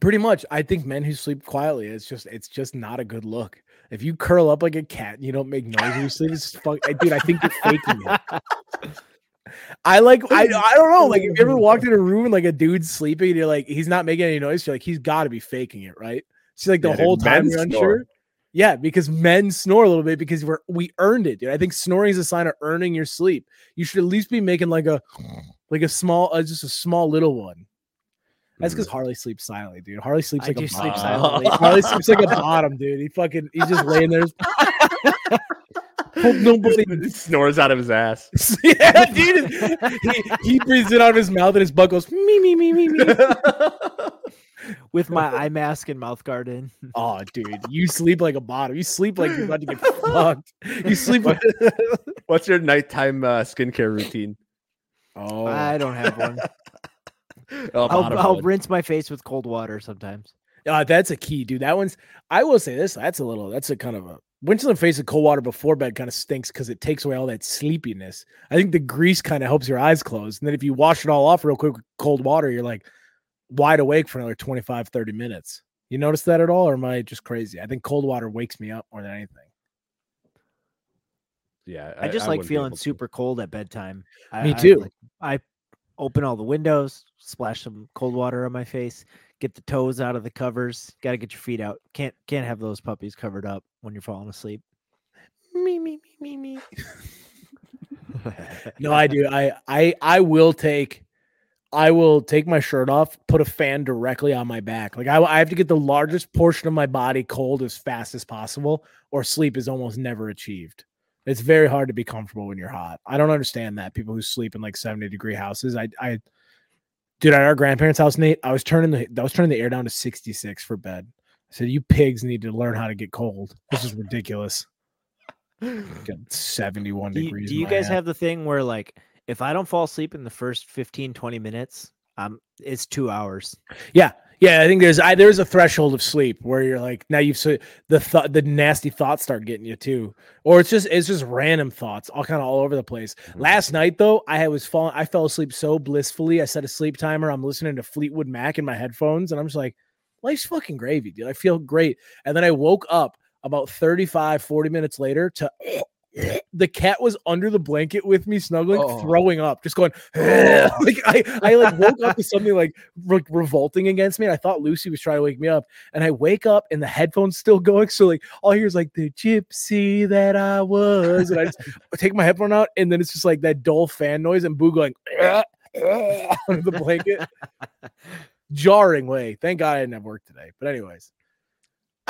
[SPEAKER 1] Pretty much. I think men who sleep quietly, it's just, it's just not a good look. If you curl up like a cat and you don't make noise when you sleep, it's fuck. I- Dude, I think you're faking it. I like. I. I don't know. Like, if you ever walked in a room and like a dude's sleeping, and you're like, he's not making any noise. You're like, he's got to be faking it, right? So like the
[SPEAKER 6] Yeah,
[SPEAKER 1] whole time you're
[SPEAKER 6] snore.
[SPEAKER 1] unsure. Yeah, because men snore a little bit because we're we earned it, dude. I think snoring is a sign of earning your sleep. You should at least be making like a like a small, uh, just a small little one. That's because Harley sleeps silently, dude. Harley sleeps
[SPEAKER 3] I
[SPEAKER 1] like
[SPEAKER 3] do
[SPEAKER 1] a
[SPEAKER 3] sleep
[SPEAKER 1] bottom. Harley sleeps like a bottom, dude. He fucking he's just laying there. Nobody
[SPEAKER 6] He snores out of his ass.
[SPEAKER 1] yeah, dude. He, he breathes it out of his mouth and his butt goes me me me me me.
[SPEAKER 3] with my eye mask and mouth guard in.
[SPEAKER 1] Oh, dude, you sleep like a bottom. You sleep like you're about to get fucked. You sleep like
[SPEAKER 6] What's your nighttime uh, skincare routine?
[SPEAKER 1] oh,
[SPEAKER 3] I don't have one.
[SPEAKER 6] Oh,
[SPEAKER 3] I'll, I'll rinse my face with cold water sometimes.
[SPEAKER 1] Uh, that's a key, dude. That one's. I will say this. That's a little. That's a kind of a. Rinsing the face of cold water before bed kind of stinks because it takes away all that sleepiness. I think the grease kind of helps your eyes close, and then if you wash it all off real quick with cold water, you're like wide awake for another 25, 30 minutes. You notice that at all, or am I just crazy? I think cold water wakes me up more than anything.
[SPEAKER 6] Yeah,
[SPEAKER 3] I, just like feeling super cold at bedtime. I,
[SPEAKER 1] Me
[SPEAKER 3] I,
[SPEAKER 1] too.
[SPEAKER 3] like- I open all the windows, splash some cold water on my face, get the toes out of the covers. Got to get your feet out. Can't can't have those puppies covered up when you're falling asleep.
[SPEAKER 1] Me me me me me. No, I do. I I I will take I will take my shirt off, put a fan directly on my back. Like I, I have to get the largest portion of my body cold as fast as possible, or sleep is almost never achieved. It's very hard to be comfortable when you're hot. I don't understand that. People who sleep in like 70 degree houses. I I dude at our grandparents' house, Nate, I was turning the I was turning the air down to 66 for bed. I said, You pigs need to learn how to get cold. This is ridiculous. Get 71
[SPEAKER 3] Do
[SPEAKER 1] degrees.
[SPEAKER 3] do you guys
[SPEAKER 1] ass.
[SPEAKER 3] have the thing where like if I don't fall asleep in the first 15 20 minutes, um it's 2 hours.
[SPEAKER 1] Yeah, yeah. I think there's I, there's a threshold of sleep where you're like now you've so the thought the nasty thoughts start getting you too, or it's just it's just random thoughts all kind of all over the place. Mm-hmm. Last night though, I was falling. I fell asleep so blissfully. I set a sleep timer. I'm listening to Fleetwood Mac in my headphones, and I'm just like, life's fucking gravy, dude. I feel great. And then I woke up about 35, 40 minutes later to. The cat was under the blanket with me, snuggling,
[SPEAKER 6] Oh.
[SPEAKER 1] throwing up, just going. like I, I like woke up to something like re- revolting against me. And I thought Lucy was trying to wake me up, and I wake up and the headphones still going. So like all I hear is like the gypsy that I was, and I just take my headphone out, and then it's just like that dull fan noise and Boo going under the blanket. jarring way. Thank God I didn't have work today. But anyways,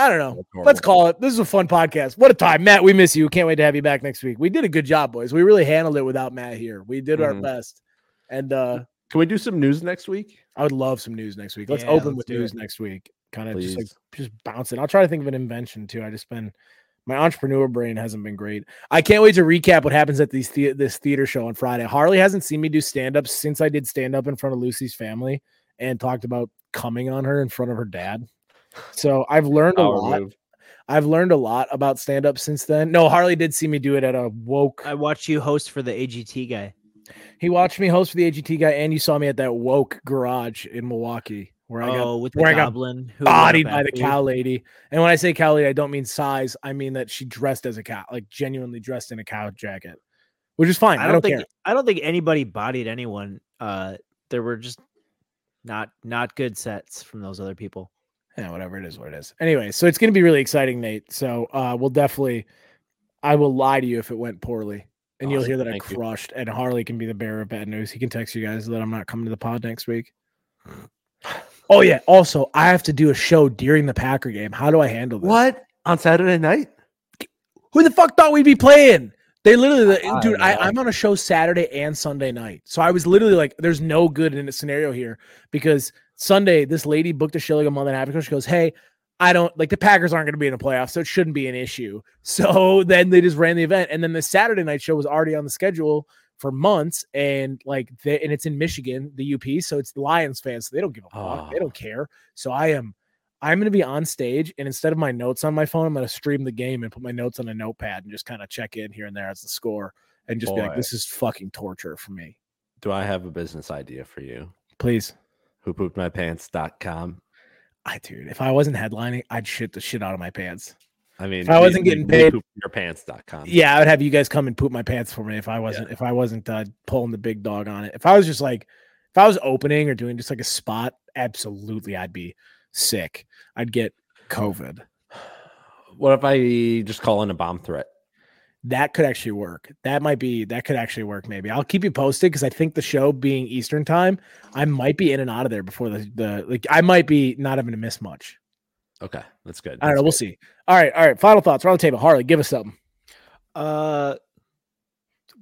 [SPEAKER 1] I don't know. Let's call it. This is a fun podcast. What a time, Matt. We miss you. Can't wait to have you back next week. We did a good job, boys. We really handled it without Matt here. We did our
[SPEAKER 6] Mhm.
[SPEAKER 1] best. And uh
[SPEAKER 6] Can we do some news next week?
[SPEAKER 1] I would love some news next week. Let's
[SPEAKER 3] Yeah,
[SPEAKER 1] open
[SPEAKER 3] let's
[SPEAKER 1] with news
[SPEAKER 3] it.
[SPEAKER 1] next week. Kind of just like just bouncing. I'll try to think of an invention too. I just been my entrepreneur brain hasn't been great. I can't wait to recap what happens at these the- this theater show on Friday. Harley hasn't seen me do stand up since I did stand up in front of Lucy's family and talked about coming on her in front of her dad. So I've learned a
[SPEAKER 6] Power
[SPEAKER 1] lot.
[SPEAKER 6] move.
[SPEAKER 1] I've learned a lot about stand up since then. No, Harley did see me do it at a woke.
[SPEAKER 3] I watched you host for the AGT guy.
[SPEAKER 1] He watched me host for the AGT guy, and you saw me at that woke garage in Milwaukee where I got
[SPEAKER 3] oh, with the
[SPEAKER 1] where I got
[SPEAKER 3] goblin who
[SPEAKER 1] bodied by the cow lady. And when I say cow lady, I don't mean size. I mean that she dressed as a cow, like genuinely dressed in a cow jacket, which is fine.
[SPEAKER 3] I
[SPEAKER 1] I
[SPEAKER 3] don't,
[SPEAKER 1] don't,
[SPEAKER 3] think
[SPEAKER 1] care.
[SPEAKER 3] I don't think anybody bodied anyone. Uh, there were just not not good sets from those other people.
[SPEAKER 1] Yeah, whatever it is, what it is. Anyway, so it's going to be really exciting, Nate. So uh, we'll definitely, I will lie to you if it went poorly. And you'll hear that I
[SPEAKER 6] Thank you.
[SPEAKER 1] crushed. And Harley can be the bearer of bad news. He can text you guys that I'm not coming to the pod next week. Oh yeah. Also, I have to do a show during the Packer game. How do I handle this?
[SPEAKER 6] What on Saturday night?
[SPEAKER 1] Who the fuck thought we'd be playing? They literally,
[SPEAKER 6] I
[SPEAKER 1] dude. I. I'm on a show Saturday and Sunday night, so I was literally like, "There's no good in a scenario here," because Sunday this lady booked a show like a month and a half ago. She goes, "Hey, I don't like the Packers aren't going to be in the playoffs, so it shouldn't be an issue." So then they just ran the event, and then the Saturday night show was already on the schedule for months, and like, they, and it's in Michigan, the UP, so it's the Lions fans, so they don't give a fuck, they don't ah. care. So I am I'm going to be on stage, and instead of my notes on my phone, I'm going to stream the game and put my notes on a notepad and just kind of check in here and there as the score, and just be like, "This is fucking torture for me."
[SPEAKER 6] Do I have a business idea for you?
[SPEAKER 1] Please,
[SPEAKER 6] Who pooped my pants.com.
[SPEAKER 1] I dude, if I wasn't headlining, I'd shit the shit out of my pants.
[SPEAKER 6] I mean,
[SPEAKER 1] If I wasn't getting paid-
[SPEAKER 6] your pants.com.
[SPEAKER 1] Yeah, I would have you guys come and poop my pants for me if I wasn't if I wasn't uh, pulling the big dog on it. If I was just like if I was opening or doing just like a spot, absolutely, I'd be sick. I'd get COVID.
[SPEAKER 6] What if I just call in a bomb threat?
[SPEAKER 1] That could actually work. That might be that could actually work. Maybe I'll keep you posted because I think the show being Eastern time, I might be in and out of there before the the like I might be not having to miss much.
[SPEAKER 6] Okay, that's good.
[SPEAKER 1] I don't
[SPEAKER 6] that's
[SPEAKER 1] know. We'll see. All right, all right. Final thoughts. We're on the table. Harley, give us something.
[SPEAKER 3] Uh,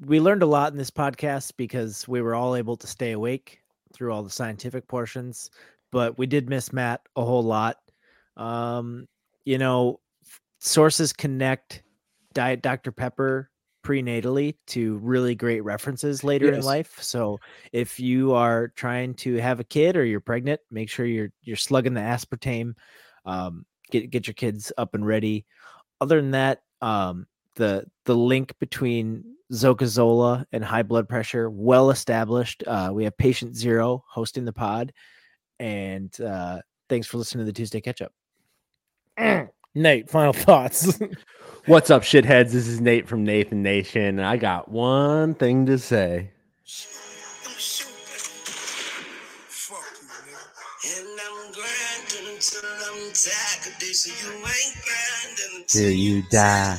[SPEAKER 3] we learned a lot in this podcast because we were all able to stay awake through all the scientific portions, but we did miss Matt a whole lot. Um, you know, sources connect Diet Dr. Pepper prenatally to really great references later in life. So if you are trying to have a kid or you're pregnant, make sure you're you're slugging the aspartame. Um, get get your kids up and ready. Other than that, um, the the link between Zocazola and high blood pressure well established. Uh, we have patient zero hosting the pod, and uh, thanks for listening to the Tuesday catch up.
[SPEAKER 1] Nate, final thoughts.
[SPEAKER 6] What's up, shitheads? This is Nate from Nathan Nation. And I got one thing to say.
[SPEAKER 2] Fuck you, nigga. And I'm grinding until I'm tired. 'cause they you ain't grinding until
[SPEAKER 6] Till you die.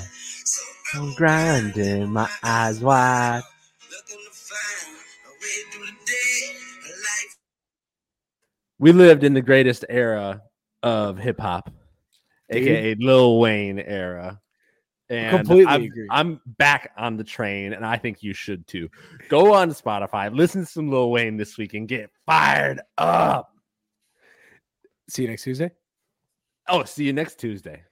[SPEAKER 6] I'm grinding, my eyes wide.
[SPEAKER 2] looking to find a way through the day. A life
[SPEAKER 6] We lived in the greatest era of hip hop, aka Lil Wayne era. And
[SPEAKER 1] Completely
[SPEAKER 6] I'm,
[SPEAKER 1] agree.
[SPEAKER 6] I'm back on the train, and I think you should too. Go on Spotify, listen to some Lil Wayne this week, and get fired up.
[SPEAKER 1] See you next Tuesday.
[SPEAKER 6] Oh, see you next Tuesday.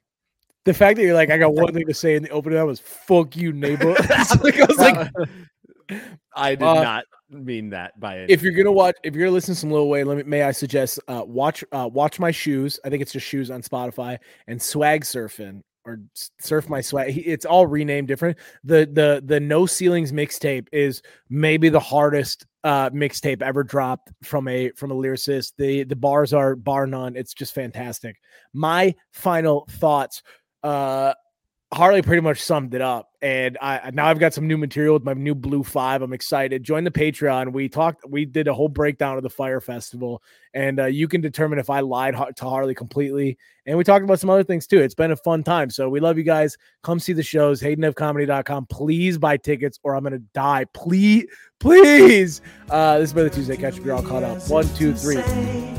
[SPEAKER 1] The fact that you're like, I got one thing to say in the opening that was "fuck you, neighbor." Like, I was like,
[SPEAKER 6] I did
[SPEAKER 1] Uh,
[SPEAKER 6] not mean that by any
[SPEAKER 1] if you're gonna watch, if you're gonna listen to some Lil Wayne, let me may I suggest uh, watch uh, watch my shoes. I think it's just shoes on Spotify and swag surfing or surf my swag. It's all renamed different. The the the no ceilings mixtape is maybe the hardest uh mixtape ever dropped from a from a lyricist. The the bars are bar none. It's just fantastic. My final thoughts. Uh Harley pretty much summed it up, and I now I've got some new material with my new Blue Five. I'm excited. Join the Patreon. We talked. We did a whole breakdown of the Fyre Festival, and uh, you can determine if I lied to Harley completely. And we talked about some other things too. It's been a fun time. So we love you guys. Come see the shows. HaydenFcomedy.com. Please buy tickets, or I'm gonna die. Please, please. Uh, this been the Tuesday Catch. You're all caught up. One, two, three.